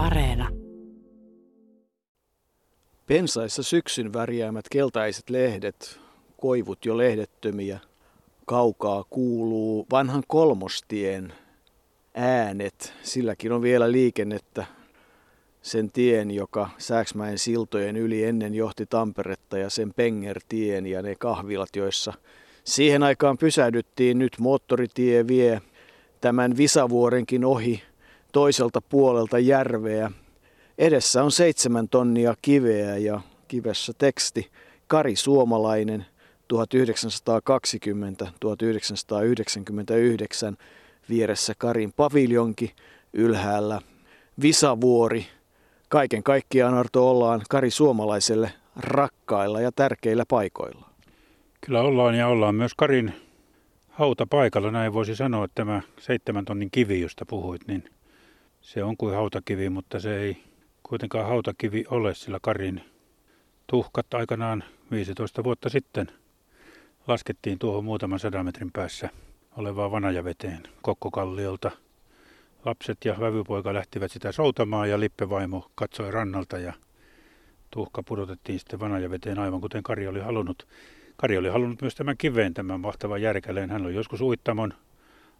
Areena. Pensaissa syksyn värjäämät keltaiset lehdet, koivut jo lehdettömiä. Kaukaa kuuluu vanhan kolmostien äänet. Silläkin on vielä liikennettä sen tien, joka Sääksmäen siltojen yli ennen johti Tamperetta ja sen Pengertien ja ne kahvilat, joissa siihen aikaan pysähdyttiin. Nyt moottoritie vie tämän Visavuorenkin ohi toiselta puolelta järveä. Edessä on seitsemän tonnia kiveä ja kivessä teksti Kari Suomalainen 1920-1999 vieressä Karin paviljonki ylhäällä Visavuori. Kaiken kaikkiaan Arto ollaan Kari Suomalaiselle rakkailla ja tärkeillä paikoilla. Kyllä ollaan ja ollaan myös Karin hautapaikalla, näin voisi sanoa, että tämä seitsemän tonnin kivi, josta puhuit, niin se on kuin hautakivi, mutta se ei kuitenkaan hautakivi ole, sillä Karin tuhkat aikanaan 15 vuotta sitten laskettiin tuohon muutaman sadan metrin päässä olevaan vanajaveteen Kokkokalliolta. Lapset ja vävypoika lähtivät sitä soutamaan ja Lippevaimo katsoi rannalta ja tuhka pudotettiin sitten vanajaveteen aivan kuten Kari oli halunnut. Kari oli halunnut myös tämän kiveen, tämän mahtavan järkäleen. Hän oli joskus uittamon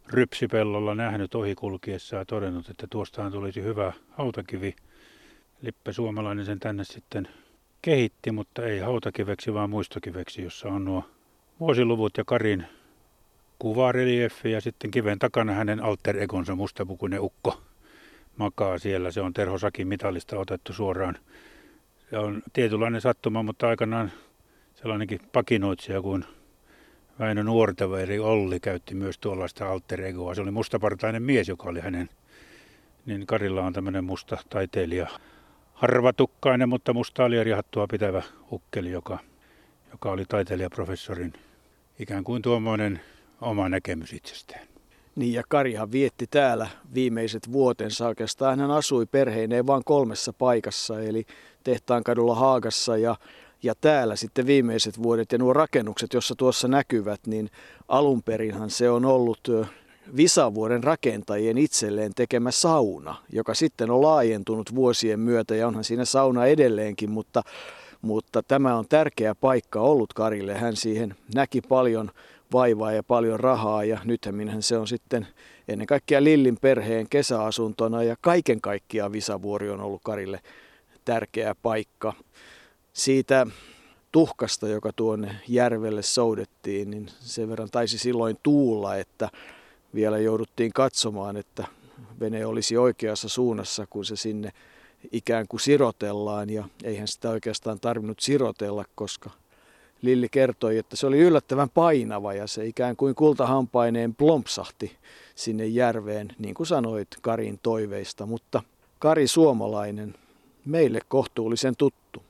rypsipellolla nähnyt ohikulkiessa ja todennut, että tuostahan tulisi hyvä hautakivi. Lippe suomalainen sen tänne sitten kehitti, mutta ei hautakiveksi, vaan muistokiveksi, jossa on nuo vuosiluvut ja Karin kuvareliefi ja sitten kiven takana hänen alter egonsa mustapukuinen ukko makaa siellä. Se on Terho Sakin mitallista otettu suoraan. Se on tietynlainen sattuma, mutta aikanaan sellainenkin pakinoitsija kuin Väinö Nuortaveri Olli käytti myös tuollaista alter egoa. Se oli mustapartainen mies, joka oli hänen, niin Karilla on tämmöinen musta taiteilija. Harvatukkainen, mutta musta alierihattua pitävä ukkeli, joka, joka oli taiteilijaprofessorin ikään kuin tuommoinen oma näkemys itsestään. Niin ja Karihan vietti täällä viimeiset vuotensa oikeastaan. Hän asui perheineen vain kolmessa paikassa, eli Tehtaankadulla Haagassa ja ja täällä sitten viimeiset vuodet ja nuo rakennukset, jossa tuossa näkyvät, niin alunperinhan se on ollut Visavuoren rakentajien itselleen tekemä sauna, joka sitten on laajentunut vuosien myötä ja onhan siinä sauna edelleenkin, mutta, mutta tämä on tärkeä paikka ollut Karille. Hän siihen näki paljon vaivaa ja paljon rahaa ja nythän se on sitten ennen kaikkea Lillin perheen kesäasuntona ja kaiken kaikkiaan Visavuori on ollut Karille tärkeä paikka siitä tuhkasta, joka tuonne järvelle soudettiin, niin sen verran taisi silloin tuulla, että vielä jouduttiin katsomaan, että vene olisi oikeassa suunnassa, kun se sinne ikään kuin sirotellaan. Ja eihän sitä oikeastaan tarvinnut sirotella, koska Lilli kertoi, että se oli yllättävän painava ja se ikään kuin kultahampaineen plompsahti sinne järveen, niin kuin sanoit Karin toiveista. Mutta Kari Suomalainen, meille kohtuullisen tuttu.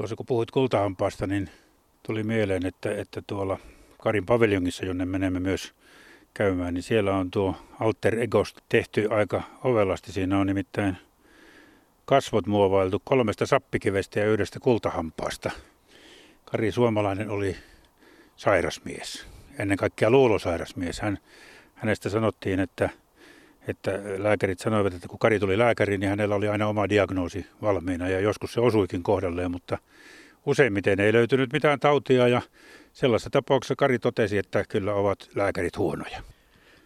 Tuossa kun puhuit kultahampaasta, niin tuli mieleen, että, että tuolla Karin paviljongissa, jonne menemme myös käymään, niin siellä on tuo alter egost tehty aika ovelasti. Siinä on nimittäin kasvot muovailtu kolmesta sappikivestä ja yhdestä kultahampaasta. Kari Suomalainen oli sairasmies, ennen kaikkea luulosairasmies. Hän, hänestä sanottiin, että että lääkärit sanoivat, että kun Kari tuli lääkäriin, niin hänellä oli aina oma diagnoosi valmiina ja joskus se osuikin kohdalleen, mutta useimmiten ei löytynyt mitään tautia ja sellaisessa tapauksessa Kari totesi, että kyllä ovat lääkärit huonoja.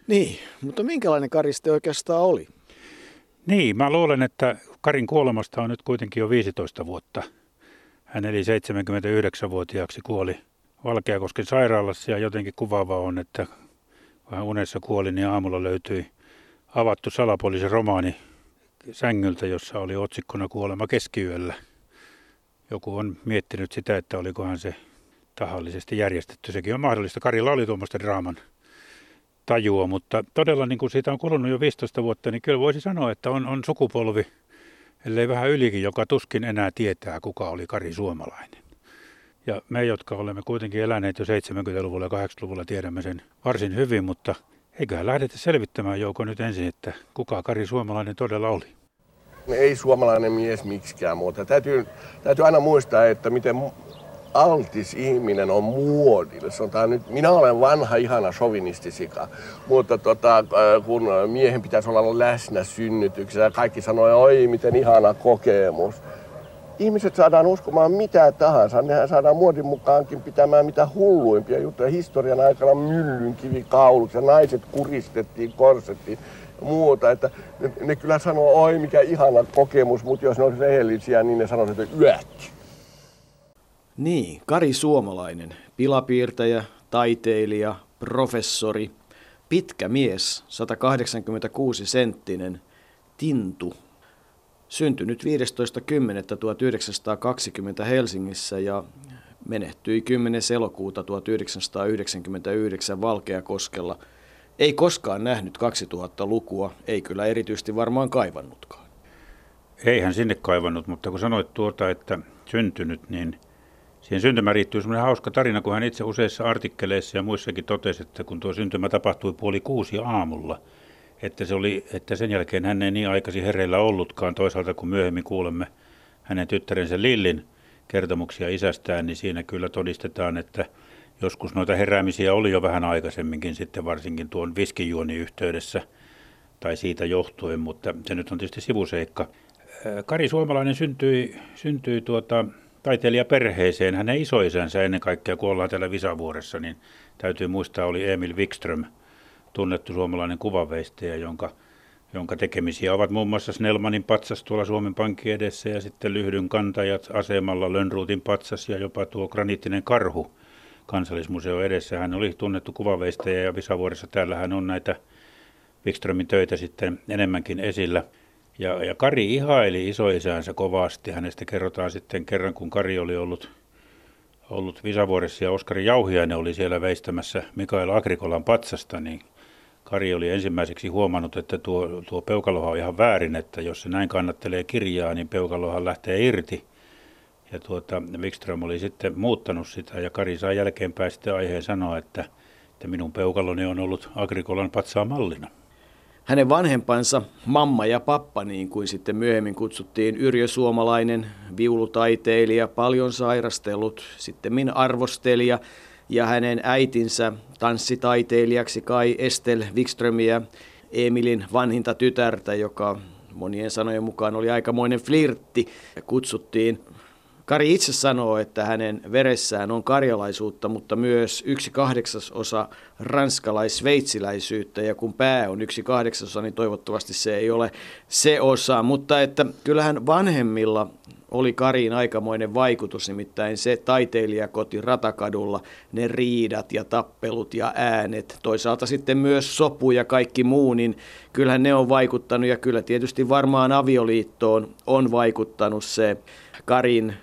Niin, mutta minkälainen Kari sitten oikeastaan oli? Niin, mä luulen, että Karin kuolemasta on nyt kuitenkin jo 15 vuotta. Hän eli 79-vuotiaaksi kuoli Valkeakosken sairaalassa ja jotenkin kuvaava on, että vähän unessa kuoli, niin aamulla löytyi avattu salapoliisen romaani sängyltä, jossa oli otsikkona Kuolema keskiyöllä. Joku on miettinyt sitä, että olikohan se tahallisesti järjestetty. Sekin on mahdollista. Karilla oli tuommoista draaman tajua, mutta todella niin kuin siitä on kulunut jo 15 vuotta, niin kyllä voisi sanoa, että on, on sukupolvi, ellei vähän ylikin, joka tuskin enää tietää, kuka oli Kari Suomalainen. Ja me, jotka olemme kuitenkin eläneet jo 70-luvulla ja 80-luvulla, tiedämme sen varsin hyvin, mutta Eiköhän lähdetä selvittämään Jouko nyt ensin, että kuka Kari Suomalainen todella oli. Ei suomalainen mies miksikään muuta. Täytyy, täytyy aina muistaa, että miten altis ihminen on muodille. Sanotaan nyt, minä olen vanha, ihana sovinistisika, mutta tota, kun miehen pitäisi olla läsnä synnytyksessä, kaikki sanoo, oi miten ihana kokemus. Ihmiset saadaan uskomaan mitä tahansa. Nehän saadaan muodin mukaankin pitämään mitä hulluimpia juttuja. Historian aikana myllynkivi kauluksi ja naiset kuristettiin, korsettiin ja muuta. Että ne, ne kyllä sanoo, oi mikä ihana kokemus, mutta jos ne olisi rehellisiä, niin ne sanoisivat, että yötti. Niin, Kari Suomalainen, pilapiirtäjä, taiteilija, professori, pitkä mies, 186 senttinen, tintu, syntynyt 15.10.1920 Helsingissä ja menehtyi 10. elokuuta 1999 Valkeakoskella. Ei koskaan nähnyt 2000-lukua, ei kyllä erityisesti varmaan kaivannutkaan. Ei hän sinne kaivannut, mutta kun sanoit tuota, että syntynyt, niin Siihen syntymään riittyy semmoinen hauska tarina, kun hän itse useissa artikkeleissa ja muissakin totesi, että kun tuo syntymä tapahtui puoli kuusi aamulla, että, se oli, että sen jälkeen hän ei niin aikaisin hereillä ollutkaan. Toisaalta kun myöhemmin kuulemme hänen tyttärensä Lillin kertomuksia isästään, niin siinä kyllä todistetaan, että joskus noita heräämisiä oli jo vähän aikaisemminkin sitten varsinkin tuon viskijuoni yhteydessä tai siitä johtuen, mutta se nyt on tietysti sivuseikka. Kari Suomalainen syntyi, syntyi tuota, taiteilijaperheeseen. Hänen isoisänsä ennen kaikkea, kun ollaan täällä Visavuoressa, niin täytyy muistaa, oli Emil Wikström, tunnettu suomalainen kuvanveistäjä, jonka, jonka tekemisiä ovat muun muassa Snellmanin patsas tuolla Suomen Pankin edessä ja sitten Lyhdyn kantajat asemalla, Lönnruutin patsas ja jopa tuo graniittinen karhu kansallismuseo edessä. Hän oli tunnettu kuvanveistäjä ja Visavuoressa täällähän on näitä Wikströmin töitä sitten enemmänkin esillä. Ja, ja Kari ihaili isoisäänsä kovasti. Hänestä kerrotaan sitten kerran, kun Kari oli ollut, ollut Visavuoressa ja Oskari Jauhiainen oli siellä veistämässä Mikael Agrikolan patsasta, niin Kari oli ensimmäiseksi huomannut, että tuo, tuo peukaloha on ihan väärin, että jos se näin kannattelee kirjaa, niin peukalohan lähtee irti. Ja tuota, Wikström oli sitten muuttanut sitä ja Kari sai jälkeenpäin sitten aiheen sanoa, että, että minun peukaloni on ollut Agrikolan patsaa mallina. Hänen vanhempansa, mamma ja pappa, niin kuin sitten myöhemmin kutsuttiin, Yrjö Suomalainen, viulutaiteilija, paljon sairastellut, sitten min arvostelija, ja hänen äitinsä tanssitaiteilijaksi Kai Estel Wikströmiä, Emilin vanhinta tytärtä, joka monien sanojen mukaan oli aikamoinen flirtti, kutsuttiin. Kari itse sanoo, että hänen veressään on karjalaisuutta, mutta myös yksi kahdeksasosa ranskalais-sveitsiläisyyttä, ja kun pää on yksi kahdeksasosa, niin toivottavasti se ei ole se osa, mutta että kyllähän vanhemmilla oli Kariin aikamoinen vaikutus, nimittäin se taiteilijakoti Ratakadulla, ne riidat ja tappelut ja äänet, toisaalta sitten myös sopu ja kaikki muu, niin kyllähän ne on vaikuttanut ja kyllä tietysti varmaan avioliittoon on vaikuttanut se Karin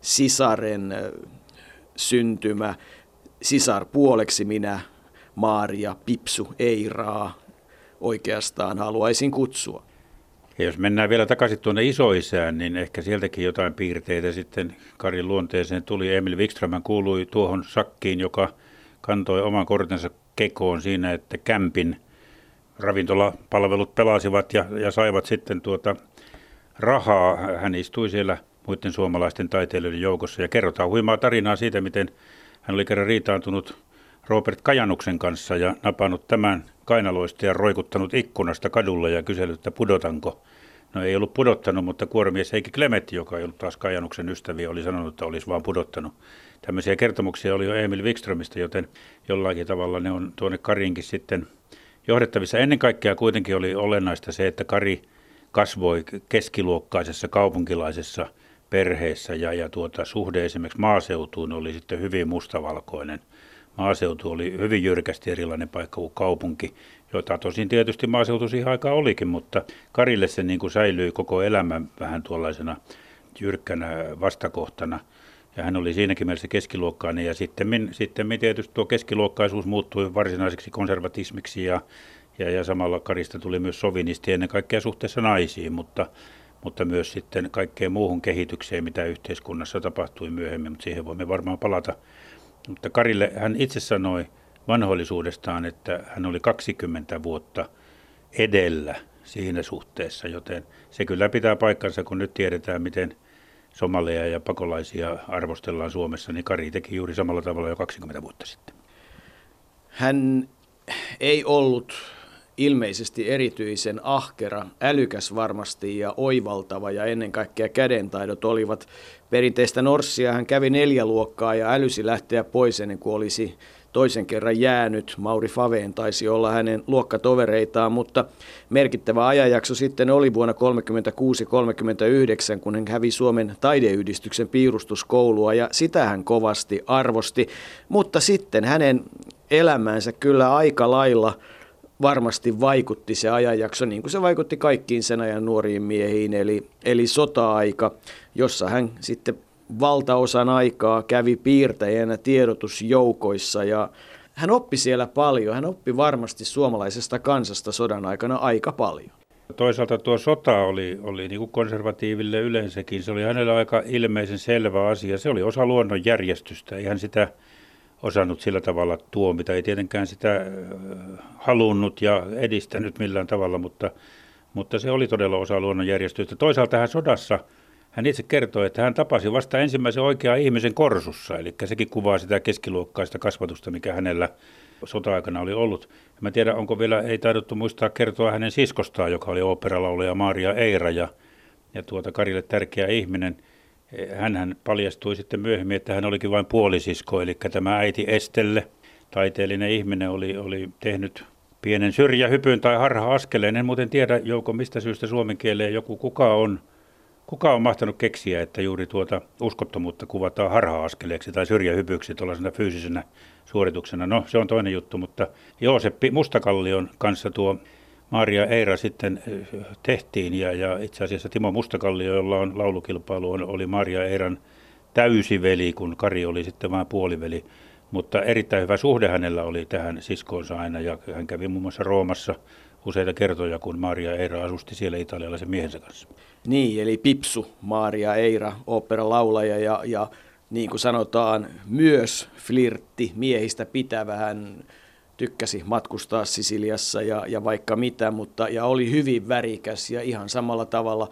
sisaren syntymä, sisar puoleksi minä, Maaria, Pipsu, Eiraa oikeastaan haluaisin kutsua. Ja jos mennään vielä takaisin tuonne isoisään, niin ehkä sieltäkin jotain piirteitä sitten Karin luonteeseen tuli. Emil Wikström kuului tuohon sakkiin, joka kantoi oman kortensa kekoon siinä, että kämpin ravintolapalvelut pelasivat ja, ja saivat sitten tuota rahaa. Hän istui siellä muiden suomalaisten taiteilijoiden joukossa. Ja kerrotaan huimaa tarinaa siitä, miten hän oli kerran riitaantunut Robert Kajanuksen kanssa ja napannut tämän kainaloista ja roikuttanut ikkunasta kadulla ja kysellyt, että pudotanko. No ei ollut pudottanut, mutta kuoromies Heikki Klemetti, joka ei ollut taas Kajanuksen ystäviä, oli sanonut, että olisi vaan pudottanut. Tämmöisiä kertomuksia oli jo Emil Wikströmistä, joten jollakin tavalla ne on tuonne Karinkin sitten johdettavissa. Ennen kaikkea kuitenkin oli olennaista se, että Kari kasvoi keskiluokkaisessa kaupunkilaisessa – perheessä ja, ja tuota, suhde esimerkiksi maaseutuun oli sitten hyvin mustavalkoinen. Maaseutu oli hyvin jyrkästi erilainen paikka kuin kaupunki, jota tosin tietysti maaseutu siihen aikaan olikin, mutta Karille se niin kuin säilyi koko elämä vähän tuollaisena jyrkkänä vastakohtana. Ja hän oli siinäkin mielessä keskiluokkainen ja sitten, sitten tietysti tuo keskiluokkaisuus muuttui varsinaiseksi konservatismiksi ja, ja, ja samalla Karista tuli myös sovinisti ennen kaikkea suhteessa naisiin, mutta mutta myös sitten kaikkeen muuhun kehitykseen, mitä yhteiskunnassa tapahtui myöhemmin, mutta siihen voimme varmaan palata. Mutta Karille hän itse sanoi vanhoillisuudestaan, että hän oli 20 vuotta edellä siinä suhteessa, joten se kyllä pitää paikkansa, kun nyt tiedetään, miten, somaleja ja pakolaisia arvostellaan Suomessa, niin Kari teki juuri samalla tavalla jo 20 vuotta sitten. Hän ei ollut ilmeisesti erityisen ahkera, älykäs varmasti ja oivaltava ja ennen kaikkea kädentaidot olivat perinteistä Norssia. Hän kävi neljä luokkaa ja älysi lähteä pois ennen kuin olisi toisen kerran jäänyt. Mauri Faveen taisi olla hänen luokkatovereitaan, mutta merkittävä ajanjakso sitten oli vuonna 1936-1939, kun hän kävi Suomen taideyhdistyksen piirustuskoulua ja sitä hän kovasti arvosti. Mutta sitten hänen elämäänsä kyllä aika lailla varmasti vaikutti se ajanjakso, niin kuin se vaikutti kaikkiin sen ajan nuoriin miehiin, eli, eli sota-aika, jossa hän sitten valtaosan aikaa kävi piirtäjänä tiedotusjoukoissa ja hän oppi siellä paljon. Hän oppi varmasti suomalaisesta kansasta sodan aikana aika paljon. Toisaalta tuo sota oli, oli niin kuin konservatiiville yleensäkin. Se oli hänellä aika ilmeisen selvä asia. Se oli osa luonnon järjestystä. Sitä osannut sillä tavalla tuomita. Ei tietenkään sitä halunnut ja edistänyt millään tavalla, mutta, mutta se oli todella osa luonnon järjestystä. Toisaalta hän sodassa – hän itse kertoi, että hän tapasi vasta ensimmäisen oikean ihmisen korsussa, eli sekin kuvaa sitä keskiluokkaista kasvatusta, mikä hänellä sota-aikana oli ollut. Mä en tiedä, onko vielä, ei taidettu muistaa kertoa hänen siskostaan, joka oli oopperalaulaja Maria Eira ja, ja tuota Karille tärkeä ihminen. Hän paljastui sitten myöhemmin, että hän olikin vain puolisisko, eli tämä äiti Estelle, taiteellinen ihminen, oli, oli tehnyt pienen syrjähypyn tai harha-askeleen. En muuten tiedä, Jouko, mistä syystä suomen kieleen joku kuka on Kuka on mahtanut keksiä, että juuri tuota uskottomuutta kuvataan harha-askeleeksi tai syrjähypyksi tuollaisena fyysisenä suorituksena? No, se on toinen juttu, mutta Jooseppi Mustakallion kanssa tuo Maria Eira sitten eh, tehtiin ja, ja itse asiassa Timo Mustakallio, jolla on laulukilpailu, oli Maria Eiran täysiveli, kun Kari oli sitten vain puoliveli. Mutta erittäin hyvä suhde hänellä oli tähän siskoonsa aina ja hän kävi muun muassa Roomassa useita kertoja, kun Maria Eira asusti siellä italialaisen miehensä kanssa. Niin, eli Pipsu, Maria Eira, laulaja ja, ja niin kuin sanotaan, myös flirtti miehistä pitävä. Hän tykkäsi matkustaa Sisiliassa ja, ja vaikka mitä, mutta ja oli hyvin värikäs ja ihan samalla tavalla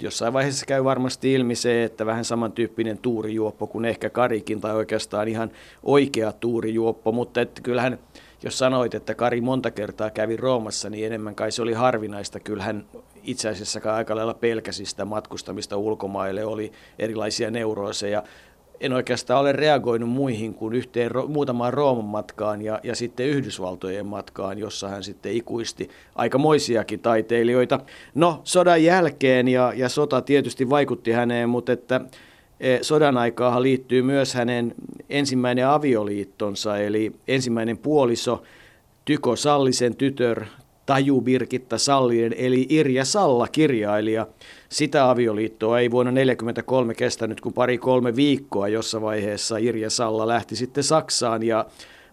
jossain vaiheessa käy varmasti ilmi se, että vähän samantyyppinen tuurijuoppo kuin ehkä Karikin tai oikeastaan ihan oikea tuurijuoppo, mutta että kyllähän jos sanoit, että Kari monta kertaa kävi Roomassa, niin enemmän kai se oli harvinaista. Kyllähän itse asiassa aika lailla pelkäsi sitä matkustamista ulkomaille, oli erilaisia neurooseja. En oikeastaan ole reagoinut muihin kuin yhteen muutamaan Rooman matkaan ja, ja sitten Yhdysvaltojen matkaan, jossa hän sitten ikuisti aikamoisiakin taiteilijoita. No, sodan jälkeen ja, ja sota tietysti vaikutti häneen, mutta että Eh, sodan aikaa liittyy myös hänen ensimmäinen avioliittonsa, eli ensimmäinen puoliso Tyko Sallisen tytör Taju Birgitta Sallinen, eli Irja Salla, kirjailija. Sitä avioliittoa ei vuonna 1943 kestänyt kuin pari-kolme viikkoa, jossa vaiheessa Irja Salla lähti sitten Saksaan ja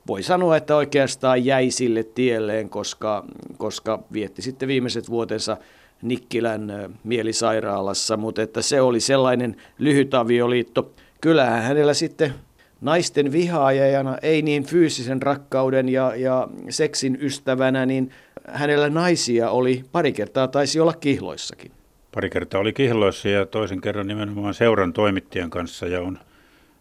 voi sanoa, että oikeastaan jäi sille tielleen, koska, koska vietti sitten viimeiset vuotensa Nikkilän mielisairaalassa, mutta että se oli sellainen lyhyt avioliitto. Kyllähän hänellä sitten naisten vihaajana, ei niin fyysisen rakkauden ja, ja seksin ystävänä, niin hänellä naisia oli pari kertaa, taisi olla kihloissakin. Pari kertaa oli kihloissa ja toisen kerran nimenomaan seuran toimittajan kanssa ja on,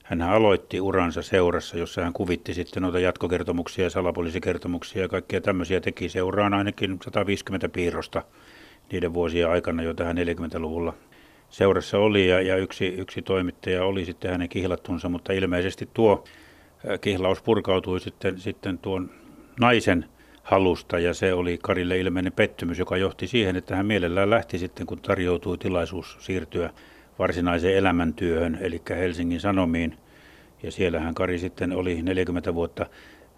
hän aloitti uransa seurassa, jossa hän kuvitti sitten noita jatkokertomuksia, salapoliisikertomuksia ja kaikkia tämmöisiä teki seuraan ainakin 150 piirrosta niiden vuosien aikana, joita hän 40-luvulla seurassa oli ja, ja yksi, yksi toimittaja oli sitten hänen kihlattunsa, mutta ilmeisesti tuo kihlaus purkautui sitten, sitten tuon naisen halusta ja se oli Karille ilmeinen pettymys, joka johti siihen, että hän mielellään lähti sitten, kun tarjoutui tilaisuus siirtyä varsinaiseen elämäntyöhön, eli Helsingin Sanomiin. Ja siellähän Kari sitten oli 40 vuotta.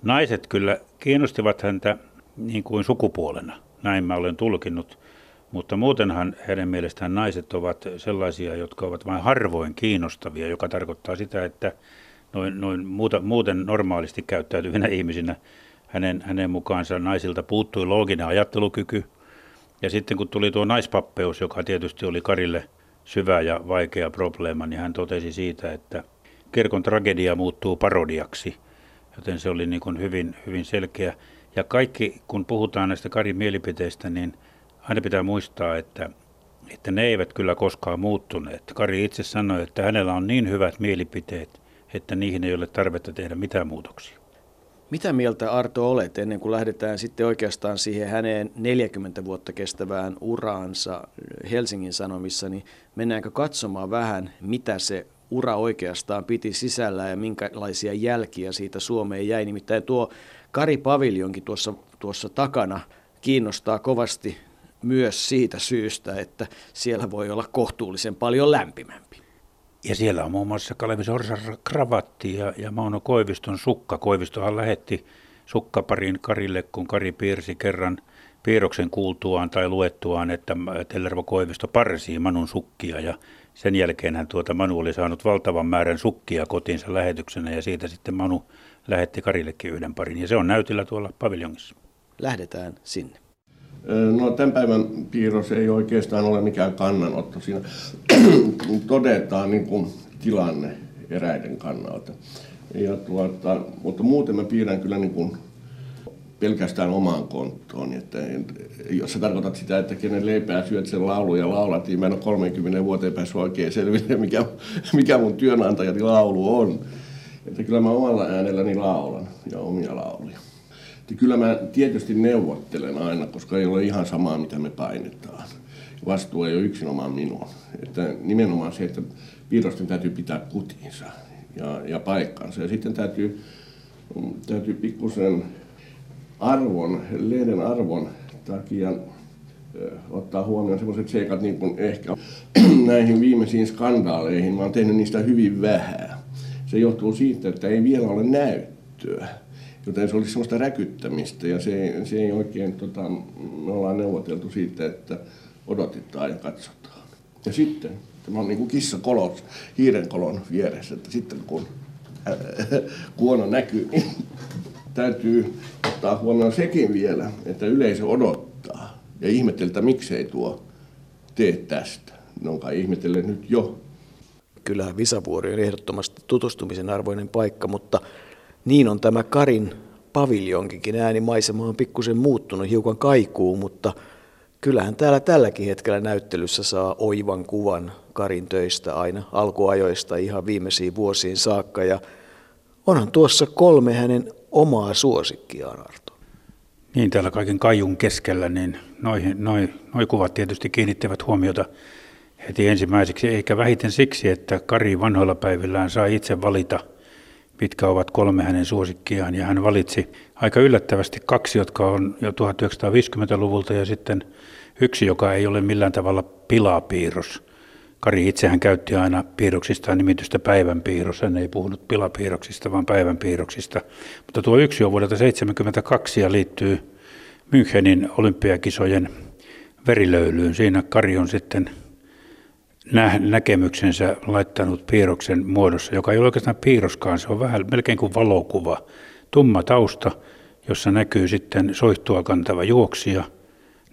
Naiset kyllä kiinnostivat häntä niin kuin sukupuolena, näin mä olen tulkinnut. Mutta muutenhan heidän mielestään naiset ovat sellaisia, jotka ovat vain harvoin kiinnostavia, joka tarkoittaa sitä, että noin, noin muuta, muuten normaalisti käyttäytyvinä ihmisinä hänen, hänen mukaansa naisilta puuttui looginen ajattelukyky. Ja sitten kun tuli tuo naispappeus, joka tietysti oli Karille syvä ja vaikea probleema, niin hän totesi siitä, että kirkon tragedia muuttuu parodiaksi. Joten se oli niin kuin hyvin, hyvin selkeä. Ja kaikki, kun puhutaan näistä Karin mielipiteistä, niin – aina pitää muistaa, että että ne eivät kyllä koskaan muuttuneet. Kari itse sanoi, että hänellä on niin hyvät mielipiteet, että niihin ei ole tarvetta tehdä mitään muutoksia. Mitä mieltä Arto olet ennen kuin lähdetään sitten oikeastaan siihen häneen 40 vuotta kestävään uraansa Helsingin Sanomissa, niin mennäänkö katsomaan vähän, mitä se ura oikeastaan piti sisällä ja minkälaisia jälkiä siitä Suomeen jäi. Nimittäin tuo Kari Paviljonkin tuossa, tuossa takana kiinnostaa kovasti myös siitä syystä, että siellä voi olla kohtuullisen paljon lämpimämpi. Ja siellä on muun muassa Kalevi Sorsan kravatti ja, ja Mauno Koiviston sukka. Koivistohan lähetti sukkaparin Karille, kun Kari piirsi kerran piirroksen kuultuaan tai luettuaan, että Tellervo Koivisto parsii Manun sukkia ja sen jälkeen hän tuota Manu oli saanut valtavan määrän sukkia kotiinsa lähetyksenä ja siitä sitten Manu lähetti Karillekin yhden parin ja se on näytillä tuolla paviljongissa. Lähdetään sinne. No tämän päivän piirros ei oikeastaan ole mikään kannanotto. Siinä todetaan niin kuin tilanne eräiden kannalta. Ja tuota, mutta muuten mä piirrän kyllä niin kuin pelkästään omaan konttoon. Että, jos sä tarkoitat sitä, että kenen leipää syöt sen laulu ja laulat, niin mä en ole 30 vuoteen päässyt oikein selville, mikä, mikä mun työnantajani laulu on. Että kyllä mä omalla äänelläni laulan ja omia lauluja. Että kyllä mä tietysti neuvottelen aina, koska ei ole ihan samaa, mitä me painetaan. Vastuu ei ole yksinomaan minun. Että nimenomaan se, että piirrosten täytyy pitää kutinsa ja, ja paikkansa. Ja sitten täytyy, täytyy pikkusen arvon, lehden arvon takia ottaa huomioon sellaiset seikat niin kuin ehkä näihin viimeisiin skandaaleihin. Mä oon tehnyt niistä hyvin vähän. Se johtuu siitä, että ei vielä ole näyttöä. Joten se olisi sellaista räkyttämistä ja se, se ei oikein, tota, me ollaan neuvoteltu siitä, että odotetaan ja katsotaan. Ja sitten, tämä on niin kuin kissa kolos, hiiren kolon vieressä, että sitten kun kuono näkyy, niin täytyy ottaa huomioon sekin vielä, että yleisö odottaa ja ihmetteltä miksei tuo tee tästä. Ne on kai ihmetellen nyt jo. Kyllähän Visavuori on ehdottomasti tutustumisen arvoinen paikka, mutta niin on tämä Karin paviljonkin. Äänimaisema on pikkusen muuttunut, hiukan kaikuu, mutta kyllähän täällä tälläkin hetkellä näyttelyssä saa oivan kuvan Karin töistä aina alkuajoista ihan viimeisiin vuosiin saakka. Ja onhan tuossa kolme hänen omaa suosikkiaan, Arto. Niin, täällä kaiken kajun keskellä, niin noihin, noi, noi kuvat tietysti kiinnittävät huomiota heti ensimmäiseksi, eikä vähiten siksi, että Kari vanhoilla päivillään saa itse valita, mitkä ovat kolme hänen suosikkiaan, ja hän valitsi aika yllättävästi kaksi, jotka on jo 1950-luvulta, ja sitten yksi, joka ei ole millään tavalla pilapiirros – Kari itsehän käytti aina piirroksistaan nimitystä päivän piirros. Hän ei puhunut pilapiirroksista, vaan päivän piirroksista. Mutta tuo yksi on vuodelta 1972 ja liittyy Münchenin olympiakisojen verilöylyyn. Siinä Kari on sitten nä- näkemyksensä laittanut piirroksen muodossa, joka ei ole oikeastaan piirroskaan, se on vähän melkein kuin valokuva. Tumma tausta, jossa näkyy sitten soihtua kantava juoksija –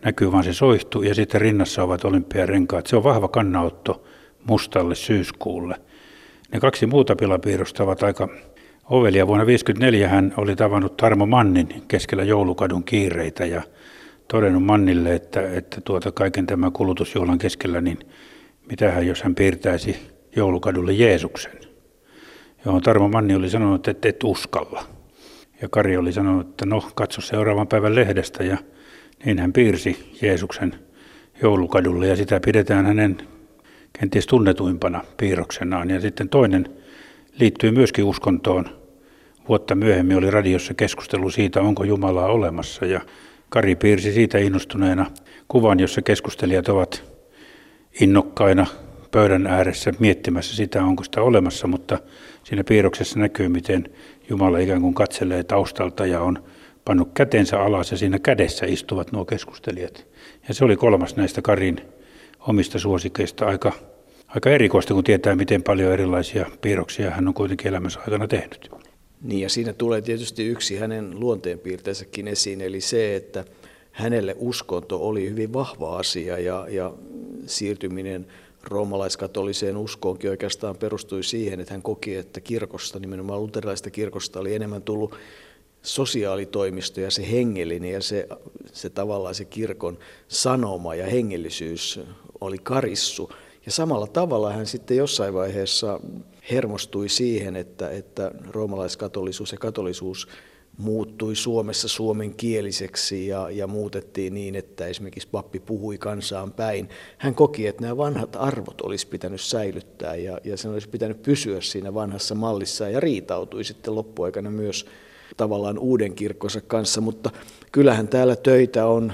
näkyy vaan se soihtu ja sitten rinnassa ovat olympiarenkaat. Se on vahva kannanotto mustalle syyskuulle. Ne kaksi muuta pilapiirrosta ovat aika ovelia. Vuonna 1954 hän oli tavannut Tarmo Mannin keskellä joulukadun kiireitä ja todennut Mannille, että, että tuota kaiken tämän kulutusjuhlan keskellä, niin mitähän jos hän piirtäisi joulukadulle Jeesuksen. Johon Tarmo Manni oli sanonut, että et uskalla. Ja Kari oli sanonut, että no katso seuraavan päivän lehdestä ja niin hän piirsi Jeesuksen joulukadulle ja sitä pidetään hänen kenties tunnetuimpana piirroksenaan. Ja sitten toinen liittyy myöskin uskontoon. Vuotta myöhemmin oli radiossa keskustelu siitä, onko Jumalaa olemassa ja Kari piirsi siitä innostuneena kuvan, jossa keskustelijat ovat innokkaina pöydän ääressä miettimässä sitä, onko sitä olemassa, mutta siinä piirroksessa näkyy, miten Jumala ikään kuin katselee taustalta ja on pannut kätensä alas ja siinä kädessä istuvat nuo keskustelijat. Ja se oli kolmas näistä Karin omista suosikeista aika, aika erikoista, kun tietää, miten paljon erilaisia piirroksia hän on kuitenkin elämänsä aikana tehnyt. Niin ja siinä tulee tietysti yksi hänen luonteenpiirteensäkin esiin, eli se, että hänelle uskonto oli hyvin vahva asia ja, ja siirtyminen roomalaiskatoliseen uskoonkin oikeastaan perustui siihen, että hän koki, että kirkosta, nimenomaan luterilaista kirkosta, oli enemmän tullut sosiaalitoimisto ja se hengellinen ja se, se tavallaan se kirkon sanoma ja hengellisyys oli karissu. Ja samalla tavalla hän sitten jossain vaiheessa hermostui siihen, että, että roomalaiskatolisuus ja katolisuus muuttui Suomessa suomenkieliseksi ja, ja muutettiin niin, että esimerkiksi pappi puhui kansaan päin. Hän koki, että nämä vanhat arvot olisi pitänyt säilyttää ja, ja sen olisi pitänyt pysyä siinä vanhassa mallissa ja riitautui sitten loppuaikana myös tavallaan uuden kirkkonsa kanssa, mutta kyllähän täällä töitä on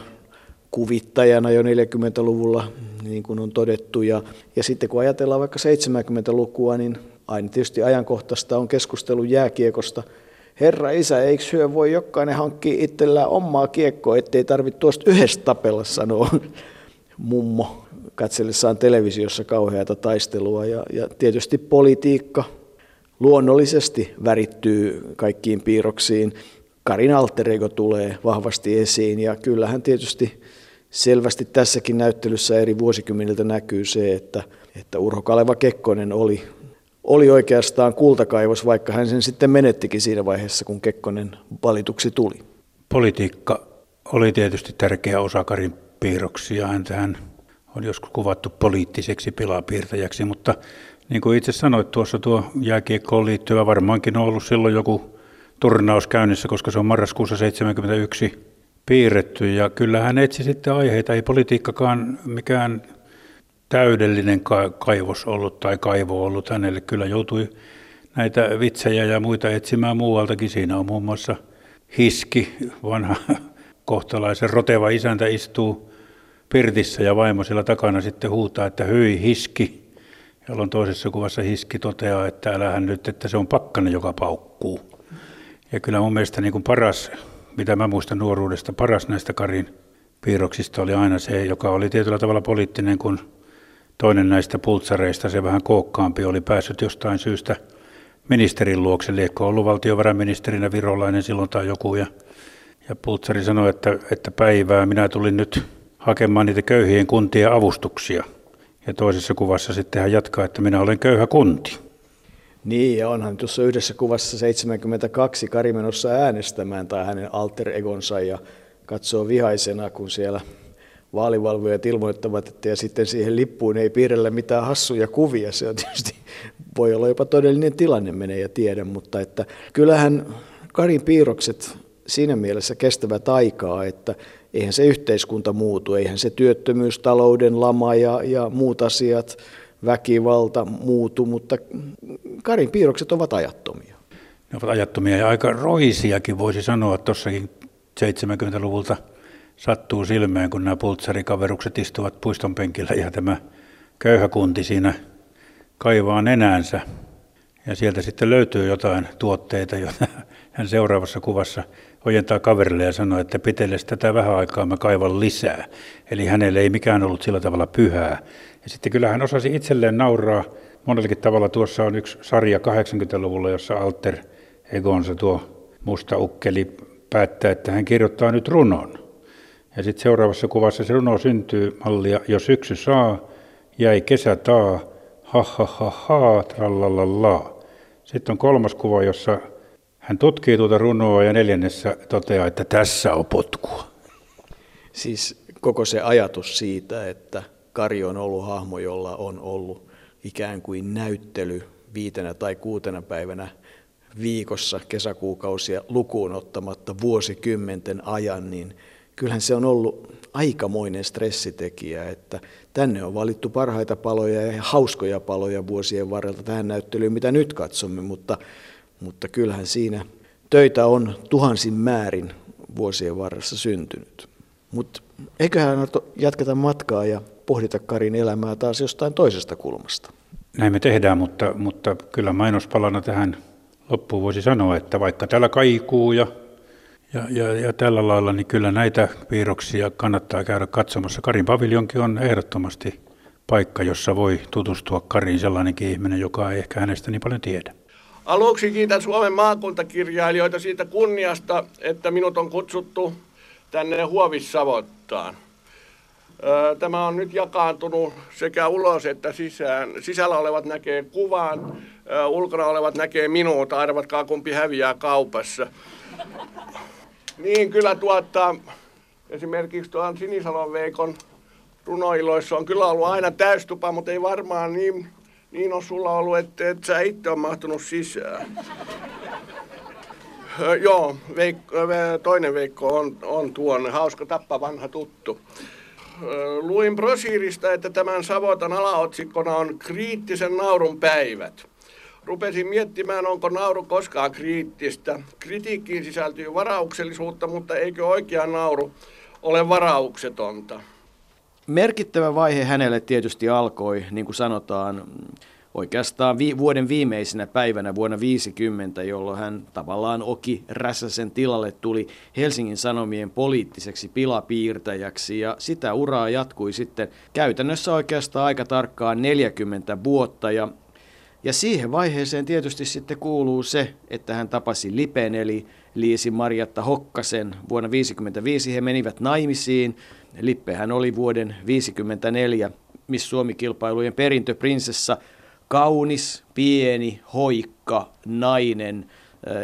kuvittajana jo 40-luvulla, niin kuin on todettu. Ja, ja sitten kun ajatellaan vaikka 70-lukua, niin aina tietysti ajankohtaista on keskustelu jääkiekosta. Herra isä, eikö hyö voi jokainen hankkia itsellään omaa kiekkoa, ettei tarvitse tuosta yhdestä tapella, sanoa mummo katsellessaan televisiossa kauheata taistelua. Ja, ja tietysti politiikka luonnollisesti värittyy kaikkiin piirroksiin. Karin alter ego tulee vahvasti esiin ja kyllähän tietysti selvästi tässäkin näyttelyssä eri vuosikymmeniltä näkyy se, että, että Urho Kaleva Kekkonen oli, oli oikeastaan kultakaivos, vaikka hän sen sitten menettikin siinä vaiheessa, kun Kekkonen valituksi tuli. Politiikka oli tietysti tärkeä osa Karin piirroksia. Häntähän on joskus kuvattu poliittiseksi pilapiirtäjäksi, mutta niin kuin itse sanoit tuossa, tuo jääkiekkoon liittyvä varmaankin on ollut silloin joku turnaus käynnissä, koska se on marraskuussa 1971 piirretty. Ja kyllä hän etsi sitten aiheita, ei politiikkakaan mikään täydellinen kaivos ollut tai kaivo ollut hänelle. Kyllä joutui näitä vitsejä ja muita etsimään muualtakin. Siinä on muun muassa Hiski, vanha kohtalaisen roteva isäntä istuu pirtissä ja vaimo siellä takana sitten huutaa, että hyi Hiski jolloin toisessa kuvassa Hiski toteaa, että älähän nyt, että se on pakkanen, joka paukkuu. Ja kyllä mun mielestä niin kuin paras, mitä mä muistan nuoruudesta, paras näistä Karin piirroksista oli aina se, joka oli tietyllä tavalla poliittinen, kun toinen näistä pultsareista, se vähän kookkaampi, oli päässyt jostain syystä ministerin luokse, liekko ollut valtiovarainministerinä virolainen silloin tai joku, ja, ja pultsari sanoi, että, että päivää minä tulin nyt hakemaan niitä köyhien kuntien avustuksia – ja toisessa kuvassa sitten hän jatkaa, että minä olen köyhä kunti. Niin, ja onhan tuossa yhdessä kuvassa 72 Kari menossa äänestämään tai hänen alter egonsa ja katsoo vihaisena, kun siellä vaalivalvojat ilmoittavat, että ja sitten siihen lippuun ei piirrellä mitään hassuja kuvia. Se on tietysti, voi olla jopa todellinen tilanne, menee ja tiedä, mutta että kyllähän Karin piirrokset siinä mielessä kestävät aikaa, että eihän se yhteiskunta muutu, eihän se työttömyys, talouden lama ja, ja muut asiat, väkivalta muutu, mutta Karin piirrokset ovat ajattomia. Ne ovat ajattomia ja aika roisiakin voisi sanoa tuossakin 70-luvulta sattuu silmään, kun nämä pultsarikaverukset istuvat puiston penkillä ja tämä köyhäkunti siinä kaivaa nenänsä. Ja sieltä sitten löytyy jotain tuotteita, joita hän seuraavassa kuvassa ojentaa kaverille ja sanoo, että pitelles tätä vähän aikaa mä kaivan lisää. Eli hänelle ei mikään ollut sillä tavalla pyhää. Ja sitten kyllä hän osasi itselleen nauraa. Monellakin tavalla tuossa on yksi sarja 80-luvulla, jossa Alter Egonsa tuo musta ukkeli päättää, että hän kirjoittaa nyt runon. Ja sitten seuraavassa kuvassa se runo syntyy mallia, jos syksy saa, jäi kesä taa, ha ha ha ha, trallalala. Sitten on kolmas kuva, jossa hän tutkii tuota runoa ja neljännessä toteaa, että tässä on potkua. Siis koko se ajatus siitä, että Kari on ollut hahmo, jolla on ollut ikään kuin näyttely viitenä tai kuutena päivänä viikossa kesäkuukausia lukuun ottamatta vuosikymmenten ajan, niin kyllähän se on ollut aikamoinen stressitekijä, että tänne on valittu parhaita paloja ja hauskoja paloja vuosien varrelta tähän näyttelyyn, mitä nyt katsomme, mutta mutta kyllähän siinä töitä on tuhansin määrin vuosien varressa syntynyt. Mutta eiköhän jatketa matkaa ja pohdita Karin elämää taas jostain toisesta kulmasta. Näin me tehdään, mutta, mutta kyllä mainospalana tähän loppuun voisi sanoa, että vaikka täällä kaikuu ja, ja, ja, ja tällä lailla, niin kyllä näitä piirroksia kannattaa käydä katsomassa. Karin paviljonki on ehdottomasti paikka, jossa voi tutustua Kariin sellainenkin ihminen, joka ei ehkä hänestä niin paljon tiedä. Aluksi kiitän Suomen maakuntakirjailijoita siitä kunniasta, että minut on kutsuttu tänne Huovissavottaan. Tämä on nyt jakaantunut sekä ulos että sisään. Sisällä olevat näkee kuvan, ulkona olevat näkee minut. Arvatkaa kumpi häviää kaupassa. Niin kyllä tuota, esimerkiksi tuon Sinisalon Veikon runoiloissa on kyllä ollut aina täystupa, mutta ei varmaan niin, niin on sulla ollut, että et sä itse on mahtunut sisään. Joo, Veikko, toinen Veikko on, on tuonne. Hauska tappa vanha tuttu. Luin brosiirista, että tämän Savotan alaotsikkona on kriittisen naurun päivät. Rupesin miettimään, onko nauru koskaan kriittistä. Kritiikkiin sisältyy varauksellisuutta, mutta eikö oikea nauru ole varauksetonta? Merkittävä vaihe hänelle tietysti alkoi, niin kuin sanotaan, oikeastaan vi- vuoden viimeisenä päivänä vuonna 50, jolloin hän tavallaan Oki Räsäsen tilalle tuli Helsingin Sanomien poliittiseksi pilapiirtäjäksi ja sitä uraa jatkui sitten käytännössä oikeastaan aika tarkkaan 40 vuotta ja ja siihen vaiheeseen tietysti sitten kuuluu se, että hän tapasi Lipen eli Liisi Marjatta Hokkasen. Vuonna 1955 he menivät naimisiin. Lippehän oli vuoden 1954 Miss Suomi-kilpailujen perintöprinsessa – kaunis, pieni, hoikka nainen,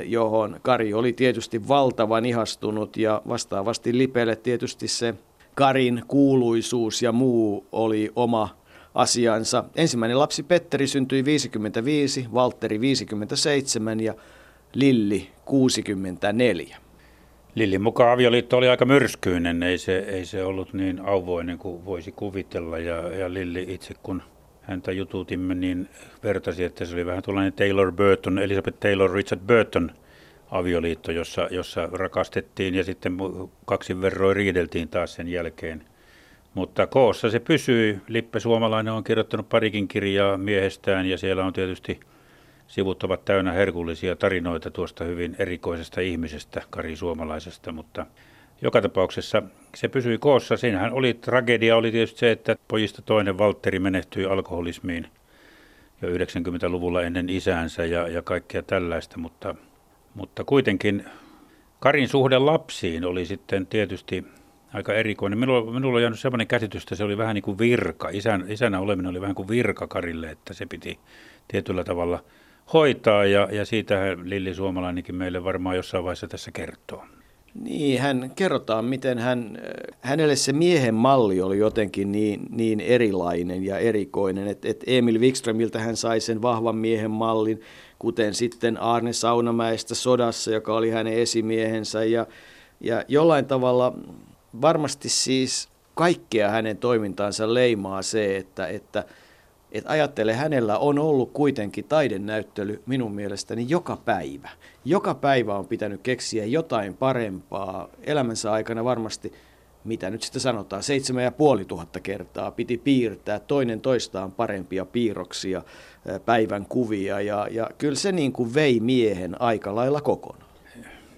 johon Kari oli tietysti valtavan ihastunut ja vastaavasti Lipelle tietysti se Karin kuuluisuus ja muu oli oma asiansa. Ensimmäinen lapsi Petteri syntyi 55, Valtteri 57 ja Lilli 64. Lillin mukaan avioliitto oli aika myrskyinen, ei se, ei se ollut niin auvoinen kuin voisi kuvitella ja, ja Lilli itse kun – häntä jututimme, niin vertasi, että se oli vähän tuollainen Taylor Burton, Elizabeth Taylor, Richard Burton avioliitto, jossa, jossa rakastettiin ja sitten kaksin verroin riideltiin taas sen jälkeen. Mutta koossa se pysyy. Lippe Suomalainen on kirjoittanut parikin kirjaa miehestään ja siellä on tietysti sivut ovat täynnä herkullisia tarinoita tuosta hyvin erikoisesta ihmisestä, Kari Suomalaisesta, mutta joka tapauksessa se pysyi koossa. Siinähän oli tragedia, oli tietysti se, että pojista toinen Valtteri menehtyi alkoholismiin jo 90-luvulla ennen isäänsä ja, ja kaikkea tällaista, mutta, mutta kuitenkin Karin suhde lapsiin oli sitten tietysti aika erikoinen. Minulla, minulla on jäänyt sellainen käsitys, että se oli vähän niin kuin virka. Isän, isänä oleminen oli vähän kuin virka Karille, että se piti tietyllä tavalla hoitaa ja, ja siitä Lilli Suomalainenkin meille varmaan jossain vaiheessa tässä kertoo. Niin, hän kerrotaan, miten hän, hänelle se miehen malli oli jotenkin niin, niin erilainen ja erikoinen, että et Emil Wikströmiltä hän sai sen vahvan miehen mallin, kuten sitten Arne Saunamäestä sodassa, joka oli hänen esimiehensä ja, ja jollain tavalla varmasti siis kaikkea hänen toimintaansa leimaa se, että, että – että ajattele, hänellä on ollut kuitenkin taidenäyttely minun mielestäni joka päivä. Joka päivä on pitänyt keksiä jotain parempaa. Elämänsä aikana varmasti, mitä nyt sitten sanotaan, seitsemän ja puoli tuhatta kertaa piti piirtää toinen toistaan parempia piirroksia, päivän kuvia ja, ja kyllä se niin kuin vei miehen aika lailla kokonaan.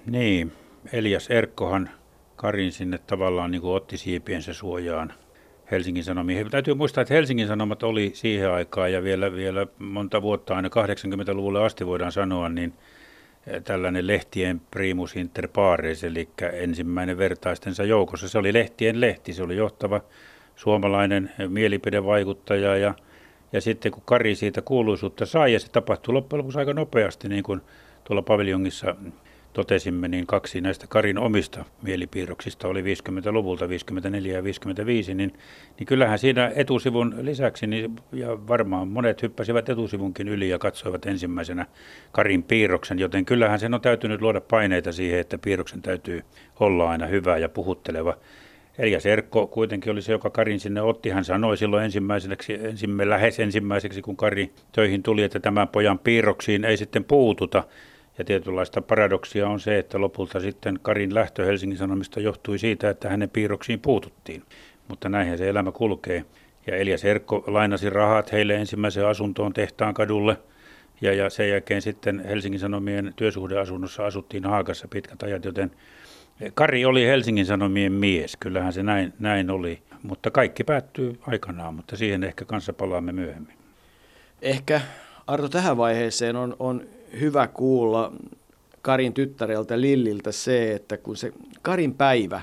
Niin, Elias Erkkohan Karin sinne tavallaan niin kuin otti siipiensä suojaan – Helsingin Sanomiin. Täytyy muistaa, että Helsingin Sanomat oli siihen aikaan ja vielä, vielä monta vuotta, aina 80-luvulle asti voidaan sanoa, niin eh, tällainen lehtien primus inter pares, eli ensimmäinen vertaistensa joukossa. Se oli lehtien lehti, se oli johtava suomalainen mielipidevaikuttaja ja, ja sitten kun Kari siitä kuuluisuutta sai ja se tapahtui loppujen lopuksi aika nopeasti, niin kuin tuolla paviljongissa totesimme, niin kaksi näistä Karin omista mielipiirroksista oli 50-luvulta, 54 ja 55, niin, niin kyllähän siinä etusivun lisäksi, niin, ja varmaan monet hyppäsivät etusivunkin yli ja katsoivat ensimmäisenä Karin piirroksen, joten kyllähän sen on täytynyt luoda paineita siihen, että piirroksen täytyy olla aina hyvä ja puhutteleva. Elias Erkko kuitenkin oli se, joka Karin sinne otti. Hän sanoi silloin ensimmäiseksi, ensimmä, lähes ensimmäiseksi, kun Kari töihin tuli, että tämän pojan piirroksiin ei sitten puututa. Ja tietynlaista paradoksia on se, että lopulta sitten Karin lähtö Helsingin Sanomista johtui siitä, että hänen piirroksiin puututtiin. Mutta näinhän se elämä kulkee. Ja Elias Erkko lainasi rahat heille ensimmäiseen asuntoon tehtaan kadulle. Ja, ja sen jälkeen sitten Helsingin Sanomien työsuhdeasunnossa asuttiin Haagassa pitkät ajat, joten Kari oli Helsingin Sanomien mies, kyllähän se näin, näin oli. Mutta kaikki päättyy aikanaan, mutta siihen ehkä kanssa palaamme myöhemmin. Ehkä Arto tähän vaiheeseen on, on hyvä kuulla Karin tyttäreltä Lilliltä se, että kun se Karin päivä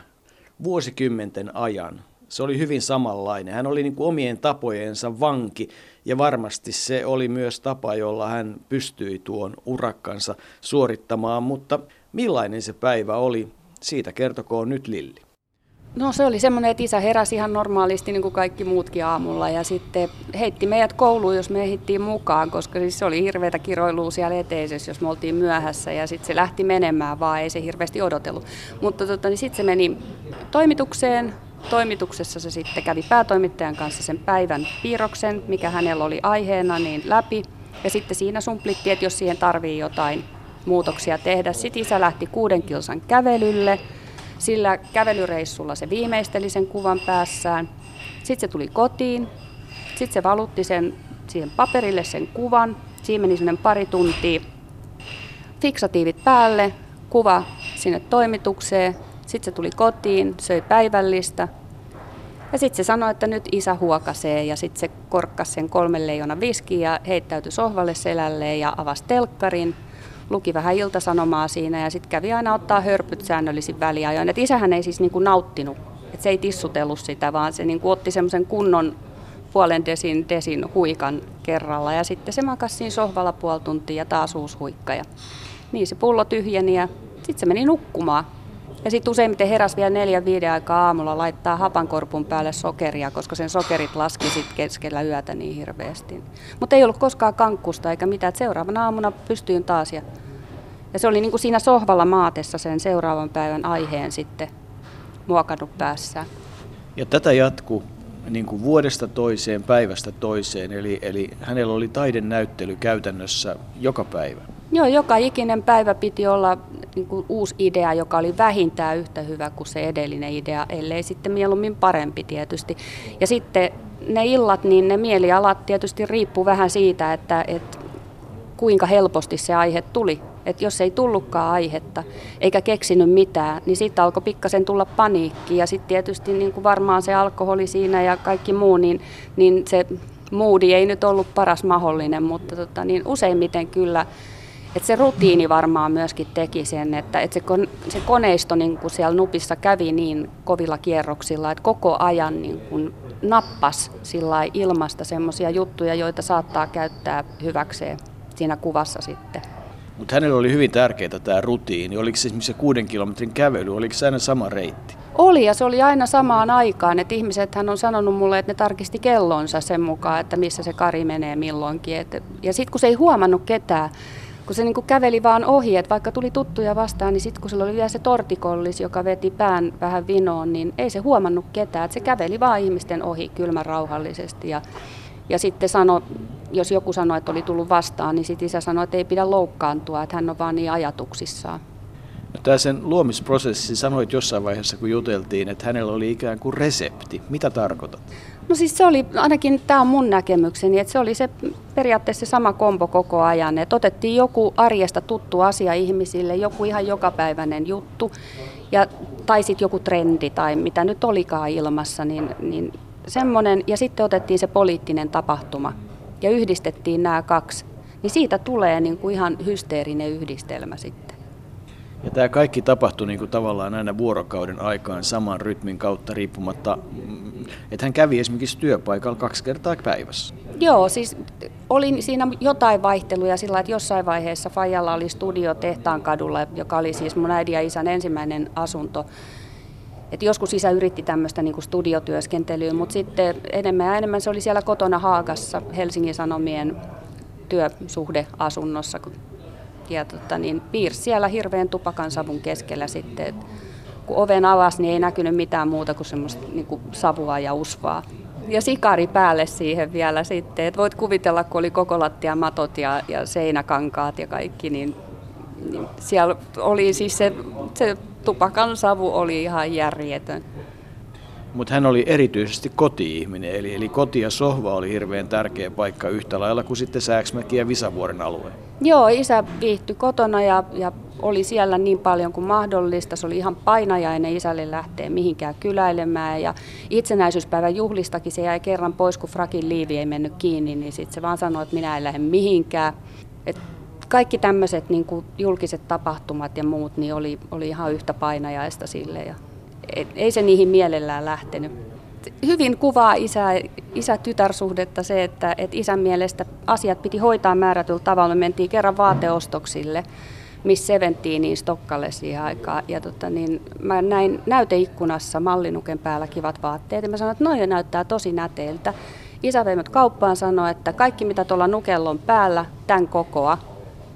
vuosikymmenten ajan, se oli hyvin samanlainen. Hän oli niin kuin omien tapojensa vanki ja varmasti se oli myös tapa, jolla hän pystyi tuon urakkansa suorittamaan. Mutta millainen se päivä oli, siitä kertokoon nyt Lilli. No se oli semmoinen, että isä heräsi ihan normaalisti niin kuin kaikki muutkin aamulla ja sitten heitti meidät kouluun, jos me ehdittiin mukaan, koska siis se oli hirveätä kiroilua siellä eteisessä, jos me oltiin myöhässä ja sitten se lähti menemään vaan, ei se hirveästi odotellut. Mutta tota, niin sitten se meni toimitukseen, toimituksessa se sitten kävi päätoimittajan kanssa sen päivän piirroksen, mikä hänellä oli aiheena, niin läpi. Ja sitten siinä sumplittiin, että jos siihen tarvii jotain muutoksia tehdä. Sitten isä lähti kuuden kilsan kävelylle. Sillä kävelyreissulla se viimeisteli sen kuvan päässään. Sitten se tuli kotiin. Sitten se valutti sen siihen paperille sen kuvan. Siinä meni sinne pari tuntia. Fiksatiivit päälle, kuva sinne toimitukseen. Sitten se tuli kotiin, söi päivällistä. Ja sitten se sanoi, että nyt isä huokasee ja sitten se korkkasi sen kolmen leijona viskiä ja heittäytyi sohvalle selälleen ja avasi telkkarin luki vähän iltasanomaa siinä ja sitten kävi aina ottaa hörpyt säännöllisin väliajoin. Et isähän ei siis niinku nauttinut, että se ei tissutellut sitä, vaan se niinku otti semmoisen kunnon puolen desin, desin huikan kerralla ja sitten se makasi siinä sohvalla puoli tuntia ja taas uusi huikka. Ja niin se pullo tyhjeni ja sitten se meni nukkumaan. Ja sitten useimmiten heräs vielä neljän viiden aikaa aamulla laittaa hapankorpun päälle sokeria, koska sen sokerit laski sitten keskellä yötä niin hirveästi. Mutta ei ollut koskaan kankkusta eikä mitään. Et seuraavana aamuna pystyin taas ja, ja se oli niin kuin siinä sohvalla maatessa sen seuraavan päivän aiheen sitten muokannut päässä. Ja tätä jatkuu niin kuin vuodesta toiseen, päivästä toiseen, eli, eli hänellä oli taidenäyttely käytännössä joka päivä. Joo, joka ikinen päivä piti olla niin kuin uusi idea, joka oli vähintään yhtä hyvä kuin se edellinen idea, ellei sitten mieluummin parempi tietysti. Ja sitten ne illat, niin ne mielialat tietysti riippuu vähän siitä, että, että kuinka helposti se aihe tuli. Että jos ei tullutkaan aihetta eikä keksinyt mitään, niin siitä alkoi pikkasen tulla paniikki. Ja sitten tietysti niin kuin varmaan se alkoholi siinä ja kaikki muu, niin, niin se moodi ei nyt ollut paras mahdollinen, mutta tota, niin useimmiten kyllä et se rutiini varmaan myöskin teki sen, että, että se, kon, se koneisto niin kuin siellä nupissa kävi niin kovilla kierroksilla, että koko ajan niin kuin nappas sillä ilmasta semmoisia juttuja, joita saattaa käyttää hyväkseen siinä kuvassa sitten. Mutta hänellä oli hyvin tärkeää tämä rutiini. Oliko se esimerkiksi se kuuden kilometrin kävely, oliko se aina sama reitti? Oli ja se oli aina samaan aikaan. Että ihmiset hän on sanonut mulle, että ne tarkisti kellonsa sen mukaan, että missä se kari menee milloinkin. Et, ja sitten kun se ei huomannut ketään, kun se niin kuin käveli vaan ohi, että vaikka tuli tuttuja vastaan, niin sitten kun sillä oli vielä se tortikollis, joka veti pään vähän vinoon, niin ei se huomannut ketään. Että se käveli vaan ihmisten ohi kylmän rauhallisesti ja, ja sitten sano, jos joku sanoi, että oli tullut vastaan, niin sitten isä sanoi, että ei pidä loukkaantua, että hän on vaan niin ajatuksissaan. No, tämä sen luomisprosessi, sanoit jossain vaiheessa, kun juteltiin, että hänellä oli ikään kuin resepti. Mitä tarkoitat? No siis se oli, ainakin tämä on mun näkemykseni, että se oli se periaatteessa sama kombo koko ajan. Että otettiin joku arjesta tuttu asia ihmisille, joku ihan jokapäiväinen juttu, ja, tai sitten joku trendi tai mitä nyt olikaan ilmassa, niin, niin semmoinen. Ja sitten otettiin se poliittinen tapahtuma ja yhdistettiin nämä kaksi. Niin siitä tulee niin kuin ihan hysteerinen yhdistelmä sitten. Ja tämä kaikki tapahtui niin kuin tavallaan aina vuorokauden aikaan saman rytmin kautta riippumatta, mm, että hän kävi esimerkiksi työpaikalla kaksi kertaa päivässä. Joo, siis oli siinä jotain vaihteluja sillä, että jossain vaiheessa Fajalla oli studio Tehtaan kadulla, joka oli siis mun äidin ja isän ensimmäinen asunto. Et joskus isä yritti tämmöistä niin kuin studiotyöskentelyä, mutta sitten enemmän ja enemmän se oli siellä kotona Haagassa Helsingin Sanomien työsuhdeasunnossa, ja tota, niin piirsi siellä hirveän tupakan savun keskellä sitten. Et kun oven avasi, niin ei näkynyt mitään muuta kuin semmoista niin kuin savua ja usvaa. Ja sikari päälle siihen vielä sitten. Et voit kuvitella, kun oli koko lattia matot ja, ja seinäkankaat ja kaikki, niin, niin siellä oli siis se, se tupakan savu oli ihan järjetön. Mutta hän oli erityisesti koti-ihminen, eli, eli koti ja sohva oli hirveän tärkeä paikka yhtä lailla kuin sitten Sääksmäki ja Visavuoren alue. Joo, isä viihtyi kotona ja, ja oli siellä niin paljon kuin mahdollista. Se oli ihan painajainen isälle lähteä mihinkään kyläilemään. Ja itsenäisyyspäivän juhlistakin se jäi kerran pois, kun frakin liivi ei mennyt kiinni, niin sitten se vaan sanoi, että minä en lähde mihinkään. Et kaikki tämmöiset niin julkiset tapahtumat ja muut niin oli, oli ihan yhtä painajaista sille. Ja ei se niihin mielellään lähtenyt. Hyvin kuvaa isä, isä-tytärsuhdetta se, että, että isän mielestä asiat piti hoitaa määrätyllä tavalla. Me mentiin kerran vaateostoksille Miss Seventeenin Stokkalle siihen aikaan. Ja tota, niin, mä näin näyteikkunassa mallinuken päällä kivat vaatteet ja mä sanoin, että noin näyttää tosi näteiltä. Isä vei kauppaan sanoi, että kaikki mitä tuolla nukellon päällä, tämän kokoa.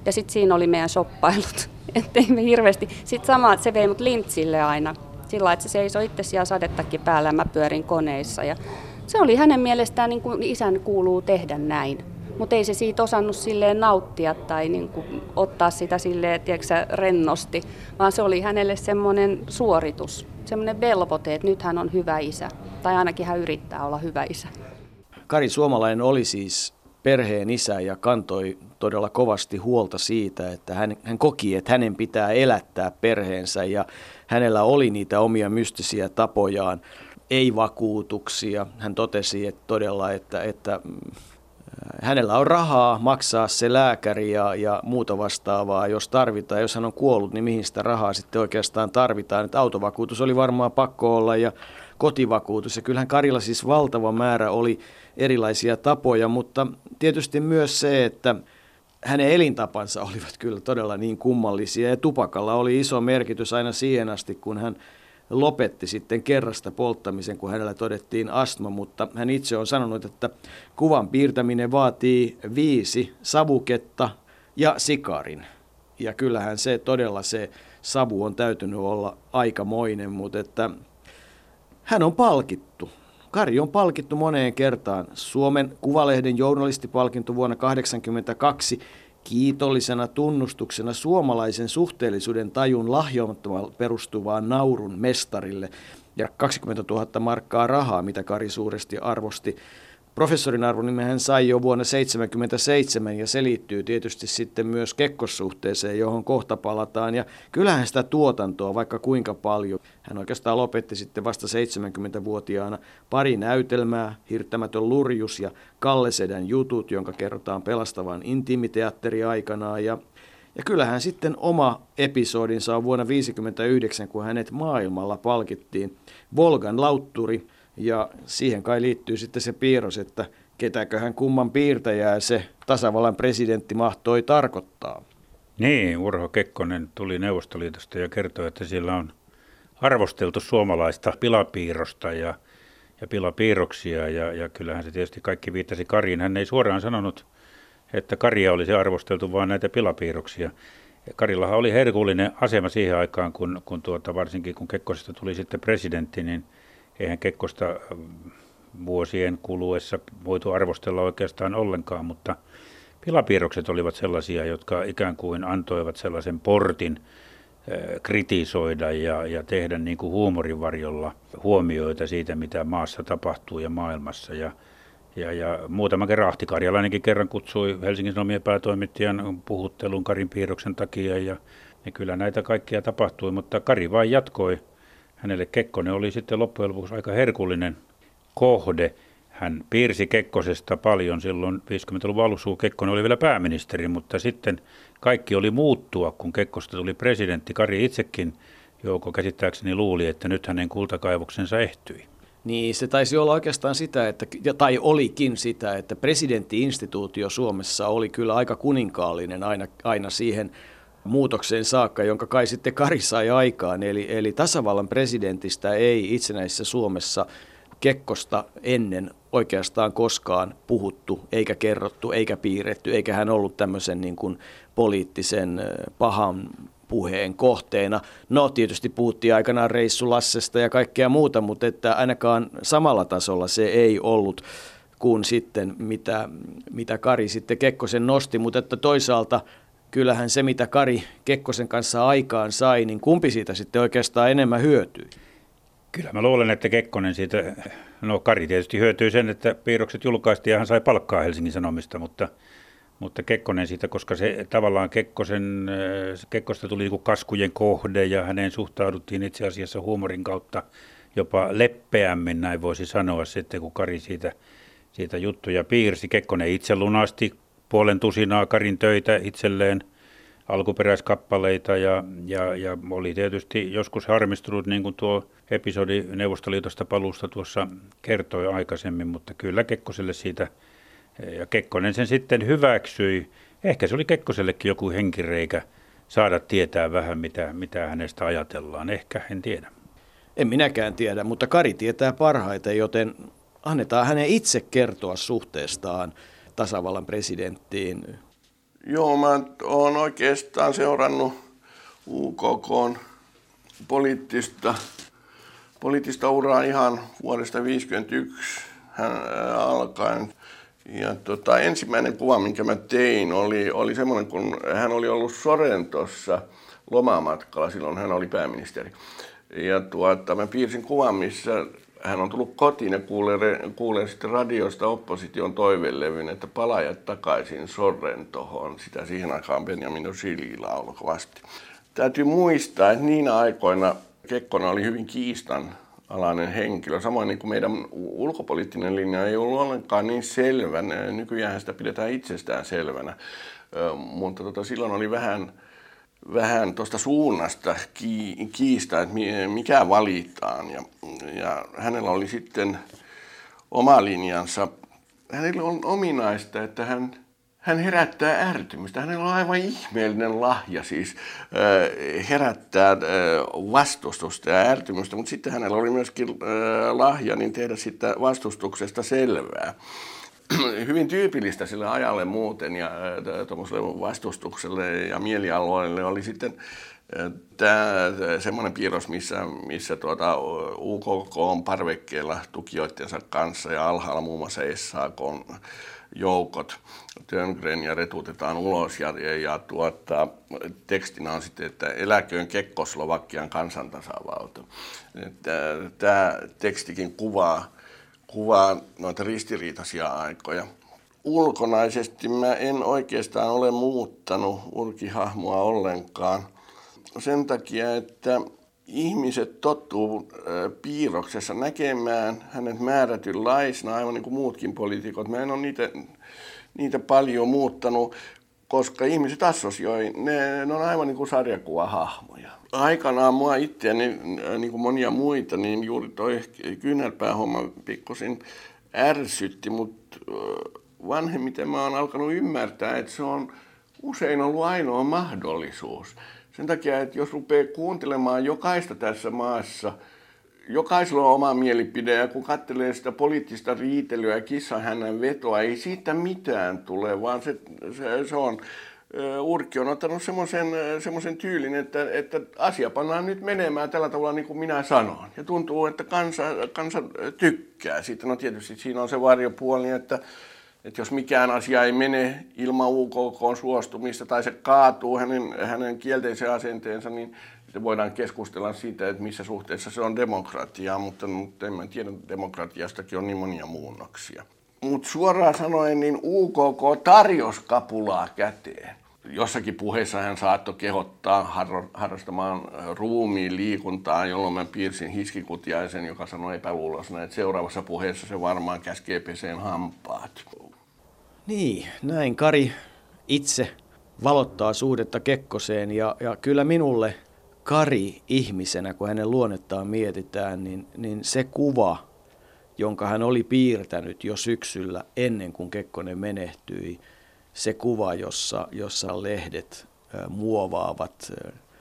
Ja sitten siinä oli meidän shoppailut. Että me hirveästi. Sitten sama, se vei mut lintsille aina. Sillä että se seisoi itse siellä sadettakin päällä ja mä pyörin koneissa. Ja se oli hänen mielestään niin kuin isän kuuluu tehdä näin. Mutta ei se siitä osannut silleen nauttia tai niin kuin ottaa sitä silleen, tiedätkö, rennosti, vaan se oli hänelle semmoinen suoritus, semmoinen velvoite, että nyt hän on hyvä isä. Tai ainakin hän yrittää olla hyvä isä. Kari Suomalainen oli siis perheen isä ja kantoi todella kovasti huolta siitä, että hän, hän koki, että hänen pitää elättää perheensä ja hänellä oli niitä omia mystisiä tapojaan, ei vakuutuksia. Hän totesi että todella, että, että mm, hänellä on rahaa maksaa se lääkäri ja, ja muuta vastaavaa, jos tarvitaan. Jos hän on kuollut, niin mihin sitä rahaa sitten oikeastaan tarvitaan. Että autovakuutus oli varmaan pakko olla ja kotivakuutus. Ja kyllähän Karilla siis valtava määrä oli erilaisia tapoja, mutta tietysti myös se, että hänen elintapansa olivat kyllä todella niin kummallisia ja tupakalla oli iso merkitys aina siihen asti, kun hän lopetti sitten kerrasta polttamisen, kun hänellä todettiin astma, mutta hän itse on sanonut, että kuvan piirtäminen vaatii viisi savuketta ja sikarin. Ja kyllähän se todella se savu on täytynyt olla aikamoinen, mutta että hän on palkittu. Kari on palkittu moneen kertaan. Suomen Kuvalehden journalistipalkinto vuonna 1982 kiitollisena tunnustuksena suomalaisen suhteellisuuden tajun lahjomattomalla perustuvaan naurun mestarille ja 20 000 markkaa rahaa, mitä Kari suuresti arvosti. Professorin arvonimen hän sai jo vuonna 1977 ja se liittyy tietysti sitten myös kekkossuhteeseen, johon kohta palataan. Ja kyllähän sitä tuotantoa vaikka kuinka paljon. Hän oikeastaan lopetti sitten vasta 70-vuotiaana pari näytelmää, Hirttämätön lurjus ja Kalle Sedän jutut, jonka kerrotaan pelastavan intiimiteatteri aikanaan. Ja ja kyllähän sitten oma episodinsa on vuonna 1959, kun hänet maailmalla palkittiin Volgan lautturi – ja siihen kai liittyy sitten se piirros, että ketäköhän kumman piirtäjää se tasavallan presidentti mahtoi tarkoittaa. Niin, Urho Kekkonen tuli Neuvostoliitosta ja kertoi, että siellä on arvosteltu suomalaista pilapiirrosta ja, ja pilapiirroksia. Ja, ja kyllähän se tietysti kaikki viittasi Kariin. Hän ei suoraan sanonut, että Karia olisi arvosteltu, vaan näitä pilapiirroksia. Karillahan oli herkullinen asema siihen aikaan, kun, kun tuota, varsinkin kun Kekkosesta tuli sitten presidentti, niin – eihän Kekkosta ähm, vuosien kuluessa voitu arvostella oikeastaan ollenkaan, mutta pilapiirrokset olivat sellaisia, jotka ikään kuin antoivat sellaisen portin äh, kritisoida ja, ja tehdä niin kuin huumorin varjolla huomioita siitä, mitä maassa tapahtuu ja maailmassa. Ja, ja, ja muutama kerran Ahti Karjalainenkin kerran kutsui Helsingin Sanomien päätoimittajan puhuttelun Karin piirroksen takia ja, ja kyllä näitä kaikkia tapahtui, mutta Kari vain jatkoi hänelle Kekkonen oli sitten loppujen lopuksi aika herkullinen kohde. Hän piirsi Kekkosesta paljon silloin 50-luvun alussa, kun Kekkonen oli vielä pääministeri, mutta sitten kaikki oli muuttua, kun Kekkosta tuli presidentti. Kari itsekin Jouko käsittääkseni luuli, että nyt hänen kultakaivoksensa ehtyi. Niin, se taisi olla oikeastaan sitä, että, tai olikin sitä, että presidenttiinstituutio Suomessa oli kyllä aika kuninkaallinen aina, aina siihen muutokseen saakka, jonka kai sitten Kari sai aikaan. Eli, eli tasavallan presidentistä ei itsenäisessä Suomessa Kekkosta ennen oikeastaan koskaan puhuttu, eikä kerrottu, eikä piirretty, eikä hän ollut tämmöisen niin kuin poliittisen pahan puheen kohteena. No tietysti puhuttiin aikanaan reissulassesta ja kaikkea muuta, mutta että ainakaan samalla tasolla se ei ollut kuin sitten mitä, mitä Kari sitten Kekkosen nosti, mutta että toisaalta kyllähän se, mitä Kari Kekkosen kanssa aikaan sai, niin kumpi siitä sitten oikeastaan enemmän hyötyy? Kyllä mä luulen, että Kekkonen siitä, no Kari tietysti hyötyy sen, että piirrokset julkaistiin ja hän sai palkkaa Helsingin Sanomista, mutta, mutta Kekkonen siitä, koska se tavallaan Kekkosen, Kekkosta tuli niin kaskujen kohde ja häneen suhtauduttiin itse asiassa huumorin kautta jopa leppeämmin, näin voisi sanoa sitten, kun Kari siitä, siitä juttuja piirsi. Kekkonen itse lunasti puolen tusinaa Karin töitä itselleen, alkuperäiskappaleita ja, ja, ja oli tietysti joskus harmistunut, niin kuin tuo episodi Neuvostoliitosta paluusta tuossa kertoi aikaisemmin, mutta kyllä Kekkoselle siitä, ja Kekkonen sen sitten hyväksyi. Ehkä se oli Kekkosellekin joku henkireikä saada tietää vähän, mitä, mitä hänestä ajatellaan. Ehkä, en tiedä. En minäkään tiedä, mutta Kari tietää parhaiten, joten annetaan hänen itse kertoa suhteestaan tasavallan presidenttiin. Joo, mä oon oikeastaan seurannut UKK poliittista, poliittista uraa ihan vuodesta 1951 hän alkaen. Ja tota, ensimmäinen kuva, minkä mä tein, oli, oli semmoinen, kun hän oli ollut Sorentossa lomamatkalla, silloin hän oli pääministeri. Ja tuota, mä piirsin kuvan, missä hän on tullut kotiin ja kuulee, kuulee sitten radiosta opposition toivellevyn, että palajat takaisin Sorrentohon. Sitä siihen aikaan Benjamin Osili lauloi kovasti. Täytyy muistaa, että niinä aikoina Kekkonen oli hyvin kiistan alainen henkilö. Samoin niin kuin meidän ulkopoliittinen linja ei ollut ollenkaan niin selvä. Nykyään sitä pidetään itsestään selvänä. Mutta tota, silloin oli vähän, vähän tuosta suunnasta kiista, että mikä valitaan. Ja, ja hänellä oli sitten oma linjansa. Hänellä on ominaista, että hän hän herättää ärtymystä. Hänellä on aivan ihmeellinen lahja siis herättää vastustusta ja ärtymystä, mutta sitten hänellä oli myöskin lahja niin tehdä sitä vastustuksesta selvää. Hyvin tyypillistä sille ajalle muuten ja tuommoiselle vastustukselle ja mielialoille oli sitten tämä semmoinen piirros, missä, missä tuota, UKK on parvekkeella tukijoittensa kanssa ja alhaalla muun muassa SAK on joukot ja retuutetaan ulos ja, ja, ja tuota, tekstinä on sitten, että eläköön Kekkoslovakian kansantasavalta. Tämä tekstikin kuvaa, kuvaa noita ristiriitaisia aikoja. Ulkonaisesti mä en oikeastaan ole muuttanut urkihahmoa ollenkaan sen takia, että ihmiset tottuu piirroksessa näkemään hänet määrätynlaisena, aivan niin kuin muutkin poliitikot. Mä en ole niitä, niitä paljon muuttanut, koska ihmiset assosioi, ne, ne on aivan niin kuin sarjakuvahahmoja. Aikanaan mua itseäni, niin kuin monia muita, niin juuri toi kyynärpäähomma pikkusin ärsytti, mutta vanhemmiten mä oon alkanut ymmärtää, että se on usein ollut ainoa mahdollisuus. Sen takia, että jos rupeaa kuuntelemaan jokaista tässä maassa, jokaisella on oma mielipide ja kun katselee sitä poliittista riitelyä ja hänen vetoa, ei siitä mitään tule, vaan se, se, se on, Urkki on ottanut semmoisen, tyylin, että, että asia pannaan nyt menemään tällä tavalla niin kuin minä sanon. Ja tuntuu, että kansa, kansa tykkää siitä. No tietysti siinä on se varjopuoli, että että jos mikään asia ei mene ilman UKK suostumista tai se kaatuu hänen, hänen kielteisen asenteensa, niin sitten voidaan keskustella siitä, että missä suhteessa se on demokratiaa, mutta, mutta en mä tiedä, demokratiastakin on niin monia muunnoksia. Mutta suoraan sanoen, niin UKK tarjosi kapulaa käteen. Jossakin puheessa hän saattoi kehottaa harrastamaan ruumiin liikuntaa, jolloin mä piirsin hiskikutiaisen, joka sanoi epäluulosena, että seuraavassa puheessa se varmaan käskee peseen hampaat. Niin, näin Kari itse valottaa suhdetta Kekkoseen ja, ja kyllä minulle Kari ihmisenä, kun hänen luonnettaan mietitään, niin, niin se kuva, jonka hän oli piirtänyt jo syksyllä ennen kuin Kekkonen menehtyi, se kuva, jossa, jossa lehdet muovaavat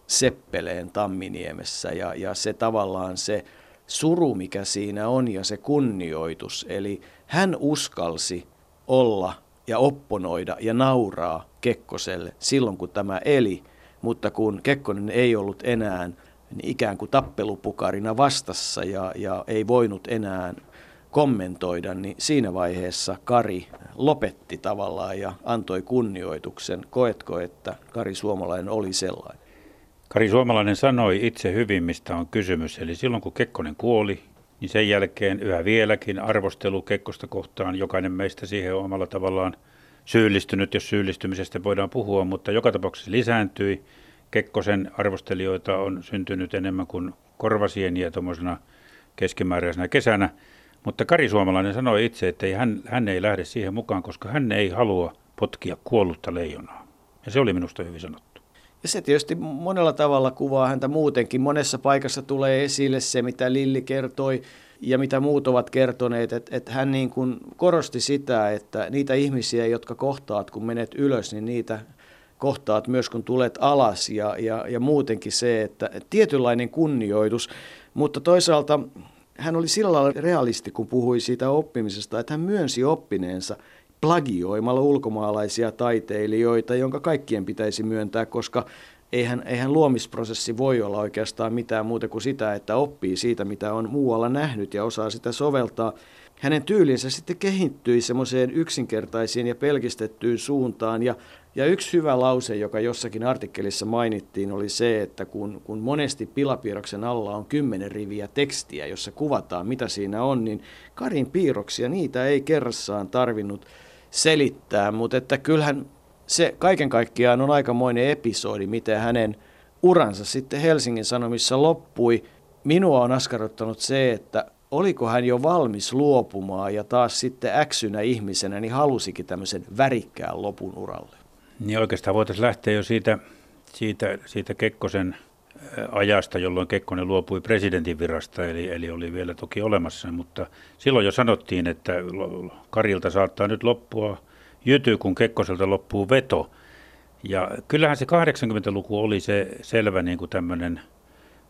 Seppeleen Tamminiemessä ja, ja se tavallaan se suru, mikä siinä on ja se kunnioitus. Eli hän uskalsi olla ja opponoida ja nauraa Kekkoselle silloin, kun tämä eli, mutta kun Kekkonen ei ollut enää niin ikään kuin tappelupukarina vastassa ja, ja ei voinut enää kommentoida, niin siinä vaiheessa Kari lopetti tavallaan ja antoi kunnioituksen. Koetko, että Kari Suomalainen oli sellainen? Kari Suomalainen sanoi itse hyvin, mistä on kysymys. Eli silloin kun Kekkonen kuoli, niin sen jälkeen yhä vieläkin arvostelu Kekkosta kohtaan, jokainen meistä siihen on omalla tavallaan syyllistynyt, jos syyllistymisestä voidaan puhua, mutta joka tapauksessa lisääntyi. Kekkosen arvostelijoita on syntynyt enemmän kuin korvasieniä tuommoisena keskimääräisenä kesänä. Mutta Kari Suomalainen sanoi itse, että ei, hän, hän ei lähde siihen mukaan, koska hän ei halua potkia kuollutta leijonaa. Ja se oli minusta hyvin sanottu. Ja se tietysti monella tavalla kuvaa häntä muutenkin. Monessa paikassa tulee esille se, mitä Lilli kertoi ja mitä muut ovat kertoneet, että, että hän niin kuin korosti sitä, että niitä ihmisiä, jotka kohtaat, kun menet ylös, niin niitä kohtaat myös kun tulet alas ja, ja, ja muutenkin se, että tietynlainen kunnioitus, mutta toisaalta hän oli sillä lailla realisti, kun puhui siitä oppimisesta, että hän myönsi oppineensa plagioimalla ulkomaalaisia taiteilijoita, jonka kaikkien pitäisi myöntää, koska eihän, eihän luomisprosessi voi olla oikeastaan mitään muuta kuin sitä, että oppii siitä, mitä on muualla nähnyt ja osaa sitä soveltaa. Hänen tyylinsä sitten kehittyi semmoiseen yksinkertaisiin ja pelkistettyyn suuntaan ja ja yksi hyvä lause, joka jossakin artikkelissa mainittiin, oli se, että kun, kun monesti pilapiirroksen alla on kymmenen riviä tekstiä, jossa kuvataan, mitä siinä on, niin Karin piirroksia, niitä ei kerrassaan tarvinnut selittää, mutta että kyllähän se kaiken kaikkiaan on aikamoinen episodi, miten hänen uransa sitten Helsingin Sanomissa loppui. Minua on askarruttanut se, että oliko hän jo valmis luopumaan ja taas sitten äksynä ihmisenä niin halusikin tämmöisen värikkään lopun uralle. Niin oikeastaan voitaisiin lähteä jo siitä, siitä, siitä Kekkosen ajasta, jolloin Kekkonen luopui presidentin virasta, eli, eli oli vielä toki olemassa, mutta silloin jo sanottiin, että Karilta saattaa nyt loppua jyty, kun Kekkoselta loppuu veto. Ja kyllähän se 80-luku oli se selvä niin kuin tämmöinen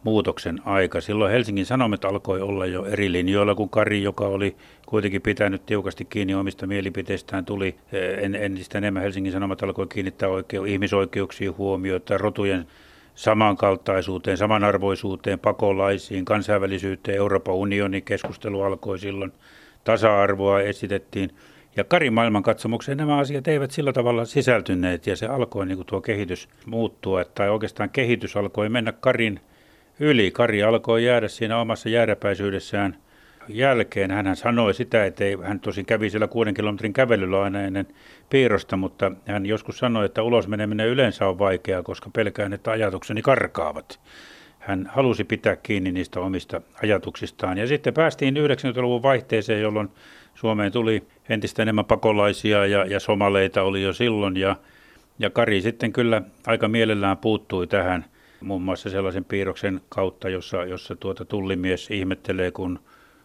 muutoksen aika. Silloin Helsingin Sanomat alkoi olla jo eri linjoilla kuin Kari, joka oli kuitenkin pitänyt tiukasti kiinni omista mielipiteistään. Tuli en, entistä enemmän Helsingin Sanomat alkoi kiinnittää oikeu, ihmisoikeuksiin huomiota, rotujen samankaltaisuuteen, samanarvoisuuteen, pakolaisiin, kansainvälisyyteen, Euroopan unionin keskustelu alkoi silloin, tasa-arvoa esitettiin. Ja Karin maailmankatsomukseen nämä asiat eivät sillä tavalla sisältyneet ja se alkoi niin kuin tuo kehitys muuttua, tai oikeastaan kehitys alkoi mennä Karin yli. Kari alkoi jäädä siinä omassa jääräpäisyydessään jälkeen. Hän sanoi sitä, että ei, hän tosin kävi siellä kuuden kilometrin kävelyllä aina ennen piirrosta, mutta hän joskus sanoi, että ulos meneminen yleensä on vaikeaa, koska pelkään, että ajatukseni karkaavat. Hän halusi pitää kiinni niistä omista ajatuksistaan. Ja sitten päästiin 90-luvun vaihteeseen, jolloin Suomeen tuli entistä enemmän pakolaisia ja, ja somaleita oli jo silloin. Ja, ja Kari sitten kyllä aika mielellään puuttui tähän – muun muassa sellaisen piirroksen kautta, jossa, jossa tuota tullimies ihmettelee, kun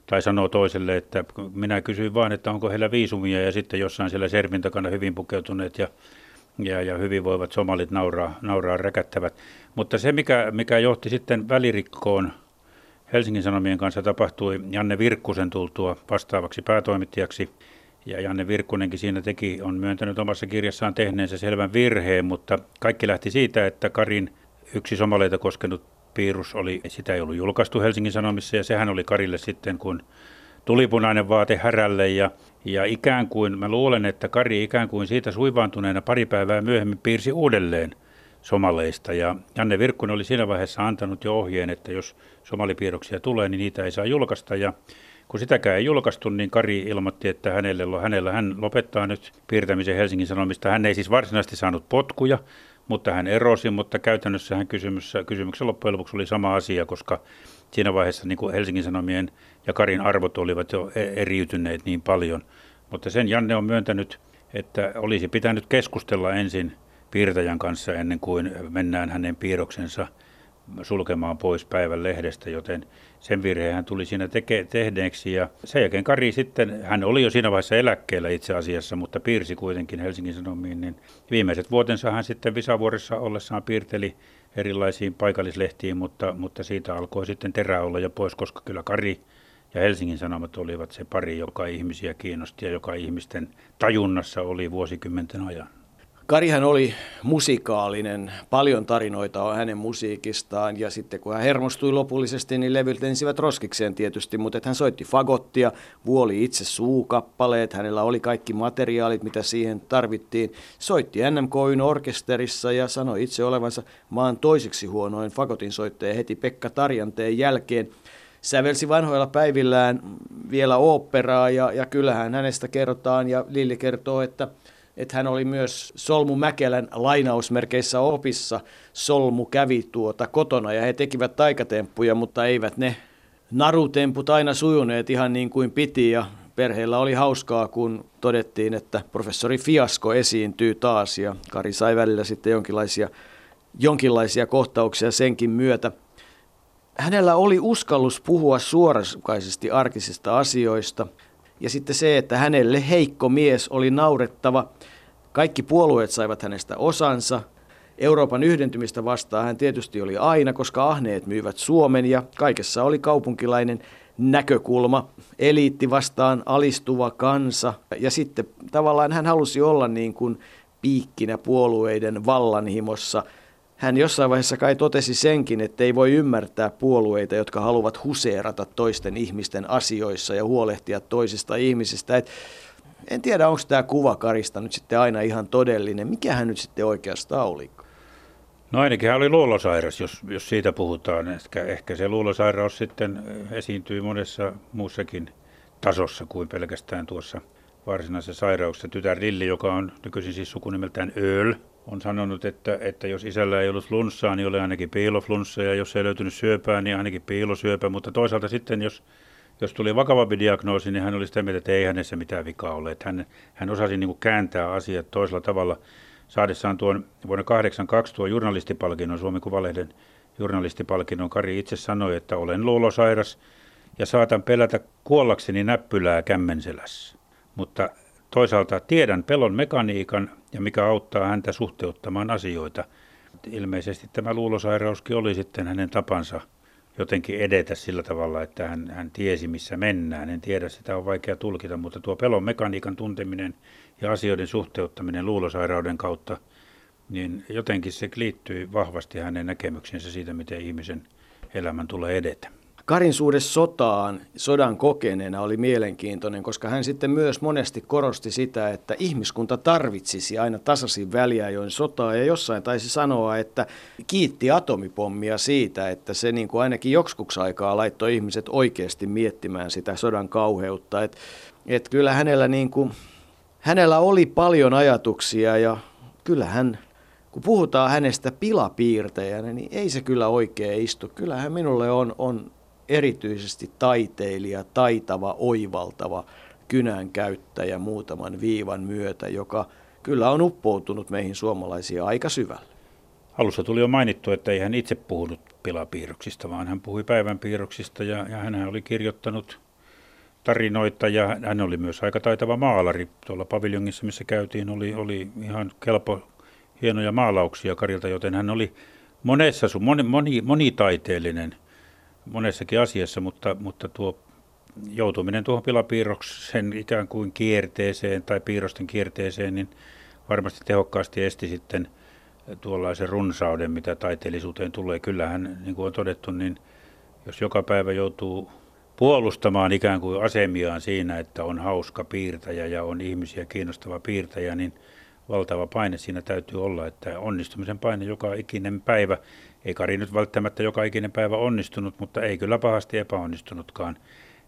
tai sanoo toiselle, että minä kysyin vain, että onko heillä viisumia ja sitten jossain siellä servin takana hyvin pukeutuneet ja, ja, ja hyvin voivat somalit nauraa, nauraa räkättävät. Mutta se, mikä, mikä johti sitten välirikkoon Helsingin Sanomien kanssa tapahtui Janne Virkkusen tultua vastaavaksi päätoimittajaksi. Ja Janne Virkkunenkin siinä teki, on myöntänyt omassa kirjassaan tehneensä selvän virheen, mutta kaikki lähti siitä, että Karin – Yksi somaleita koskenut piirus oli, sitä ei ollut julkaistu Helsingin Sanomissa ja sehän oli Karille sitten kun tulipunainen vaate härälle ja, ja ikään kuin, mä luulen, että Kari ikään kuin siitä suivaantuneena pari päivää myöhemmin piirsi uudelleen somaleista ja Janne Virkkunen oli siinä vaiheessa antanut jo ohjeen, että jos somalipiirroksia tulee, niin niitä ei saa julkaista ja kun sitäkään ei julkaistu, niin Kari ilmoitti, että hänellä, hänellä hän lopettaa nyt piirtämisen Helsingin Sanomista. Hän ei siis varsinaisesti saanut potkuja, mutta hän erosi, mutta käytännössä hän kysymys, kysymyksen loppujen lopuksi oli sama asia, koska siinä vaiheessa niin kuin Helsingin Sanomien ja Karin arvot olivat jo e- eriytyneet niin paljon. Mutta sen Janne on myöntänyt, että olisi pitänyt keskustella ensin piirtäjän kanssa ennen kuin mennään hänen piirroksensa sulkemaan pois päivän lehdestä, joten sen virheen hän tuli siinä teke, tehneeksi. Ja sen jälkeen Kari sitten, hän oli jo siinä vaiheessa eläkkeellä itse asiassa, mutta piirsi kuitenkin Helsingin Sanomiin, niin viimeiset vuotensa hän sitten Visavuoressa ollessaan piirteli erilaisiin paikallislehtiin, mutta, mutta siitä alkoi sitten terä olla jo pois, koska kyllä Kari ja Helsingin Sanomat olivat se pari, joka ihmisiä kiinnosti ja joka ihmisten tajunnassa oli vuosikymmenten ajan. Karihan oli musikaalinen, paljon tarinoita on hänen musiikistaan. Ja sitten kun hän hermostui lopullisesti, niin levyt ensivät roskikseen tietysti, mutta hän soitti fagottia, vuoli itse suukappaleet, hänellä oli kaikki materiaalit, mitä siihen tarvittiin. Soitti NMKyn orkesterissa ja sanoi itse olevansa maan toiseksi huonoin fagotin soittaja heti Pekka Tarjanteen jälkeen. Sävelsi vanhoilla päivillään vielä oopperaa ja, ja kyllähän hänestä kerrotaan. Ja Lilli kertoo, että – että hän oli myös Solmu Mäkelän lainausmerkeissä opissa. Solmu kävi tuota kotona ja he tekivät taikatemppuja, mutta eivät ne narutemput aina sujuneet ihan niin kuin piti ja perheellä oli hauskaa, kun todettiin, että professori Fiasko esiintyy taas ja Kari sai välillä sitten jonkinlaisia, jonkinlaisia kohtauksia senkin myötä. Hänellä oli uskallus puhua suoraskaisesti arkisista asioista – ja sitten se, että hänelle heikko mies oli naurettava. Kaikki puolueet saivat hänestä osansa. Euroopan yhdentymistä vastaan hän tietysti oli aina, koska ahneet myyvät Suomen ja kaikessa oli kaupunkilainen näkökulma, eliitti vastaan alistuva kansa. Ja sitten tavallaan hän halusi olla niin kuin piikkinä puolueiden vallanhimossa. Hän jossain vaiheessa kai totesi senkin, että ei voi ymmärtää puolueita, jotka haluavat huseerata toisten ihmisten asioissa ja huolehtia toisista ihmisistä. Et en tiedä, onko tämä kuva Karista nyt sitten aina ihan todellinen. Mikä hän nyt sitten oikeastaan oli? No ainakin hän oli luulosairas, jos, jos siitä puhutaan. Ehkä, ehkä se luulosairaus sitten esiintyi monessa muussakin tasossa kuin pelkästään tuossa varsinaisessa sairauksessa. Tytär Lilli, joka on nykyisin siis sukunimeltään Öl, on sanonut, että, että jos isällä ei ollut flunssaa, niin oli ainakin piiloflunssa, ja jos ei löytynyt syöpää, niin ainakin piilosyöpä. Mutta toisaalta sitten, jos, jos tuli vakavampi diagnoosi, niin hän oli sitä mieltä, että ei hänessä mitään vikaa ole. Että hän, hän osasi niin kuin kääntää asiat toisella tavalla – saadessaan tuon vuonna 1982 tuon journalistipalkinnon, Suomen Kuvalehden journalistipalkinnon, Kari itse sanoi, että olen luulosairas ja saatan pelätä kuollakseni näppylää kämmenselässä. Mutta toisaalta tiedän pelon mekaniikan ja mikä auttaa häntä suhteuttamaan asioita. Ilmeisesti tämä luulosairauskin oli sitten hänen tapansa jotenkin edetä sillä tavalla, että hän, hän tiesi missä mennään. En tiedä, sitä on vaikea tulkita, mutta tuo pelon mekaniikan tunteminen ja asioiden suhteuttaminen luulosairauden kautta, niin jotenkin se liittyy vahvasti hänen näkemyksensä siitä, miten ihmisen elämän tulee edetä. Karin suhde sotaan, sodan kokeneena oli mielenkiintoinen, koska hän sitten myös monesti korosti sitä, että ihmiskunta tarvitsisi aina tasaisin väliajoin sotaa ja jossain taisi sanoa, että kiitti atomipommia siitä, että se niin kuin ainakin joksikuksi aikaa laittoi ihmiset oikeasti miettimään sitä sodan kauheutta. Että et kyllä hänellä niin kuin hänellä oli paljon ajatuksia ja kyllä hän, kun puhutaan hänestä pilapiirtäjänä, niin ei se kyllä oikein istu. Kyllähän minulle on, on erityisesti taiteilija, taitava, oivaltava kynän käyttäjä muutaman viivan myötä, joka kyllä on uppoutunut meihin suomalaisia aika syvälle. Alussa tuli jo mainittu, että ei hän itse puhunut pilapiirroksista, vaan hän puhui päivänpiirroksista ja, ja hän oli kirjoittanut tarinoita ja hän oli myös aika taitava maalari. Tuolla paviljongissa, missä käytiin, oli, oli ihan kelpo hienoja maalauksia Karilta, joten hän oli monessa moni, moni, monitaiteellinen monessakin asiassa, mutta, mutta tuo joutuminen tuohon pilapiirroksen ikään kuin kierteeseen tai piirrosten kierteeseen, niin varmasti tehokkaasti esti sitten tuollaisen runsauden, mitä taiteellisuuteen tulee. Kyllähän, niin kuin on todettu, niin jos joka päivä joutuu puolustamaan ikään kuin asemiaan siinä, että on hauska piirtäjä ja on ihmisiä kiinnostava piirtäjä, niin valtava paine siinä täytyy olla, että onnistumisen paine joka ikinen päivä, ei Kari nyt välttämättä joka ikinen päivä onnistunut, mutta ei kyllä pahasti epäonnistunutkaan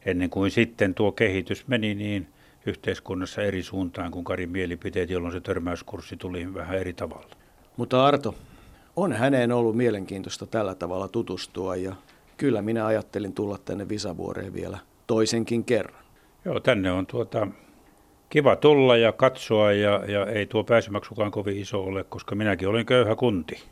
ennen kuin sitten tuo kehitys meni niin yhteiskunnassa eri suuntaan kuin Karin mielipiteet, jolloin se törmäyskurssi tuli vähän eri tavalla. Mutta Arto, on häneen ollut mielenkiintoista tällä tavalla tutustua ja kyllä minä ajattelin tulla tänne Visavuoreen vielä toisenkin kerran. Joo, tänne on tuota, kiva tulla ja katsoa ja, ja ei tuo pääsymaksukaan kovin iso ole, koska minäkin olen köyhä kunti.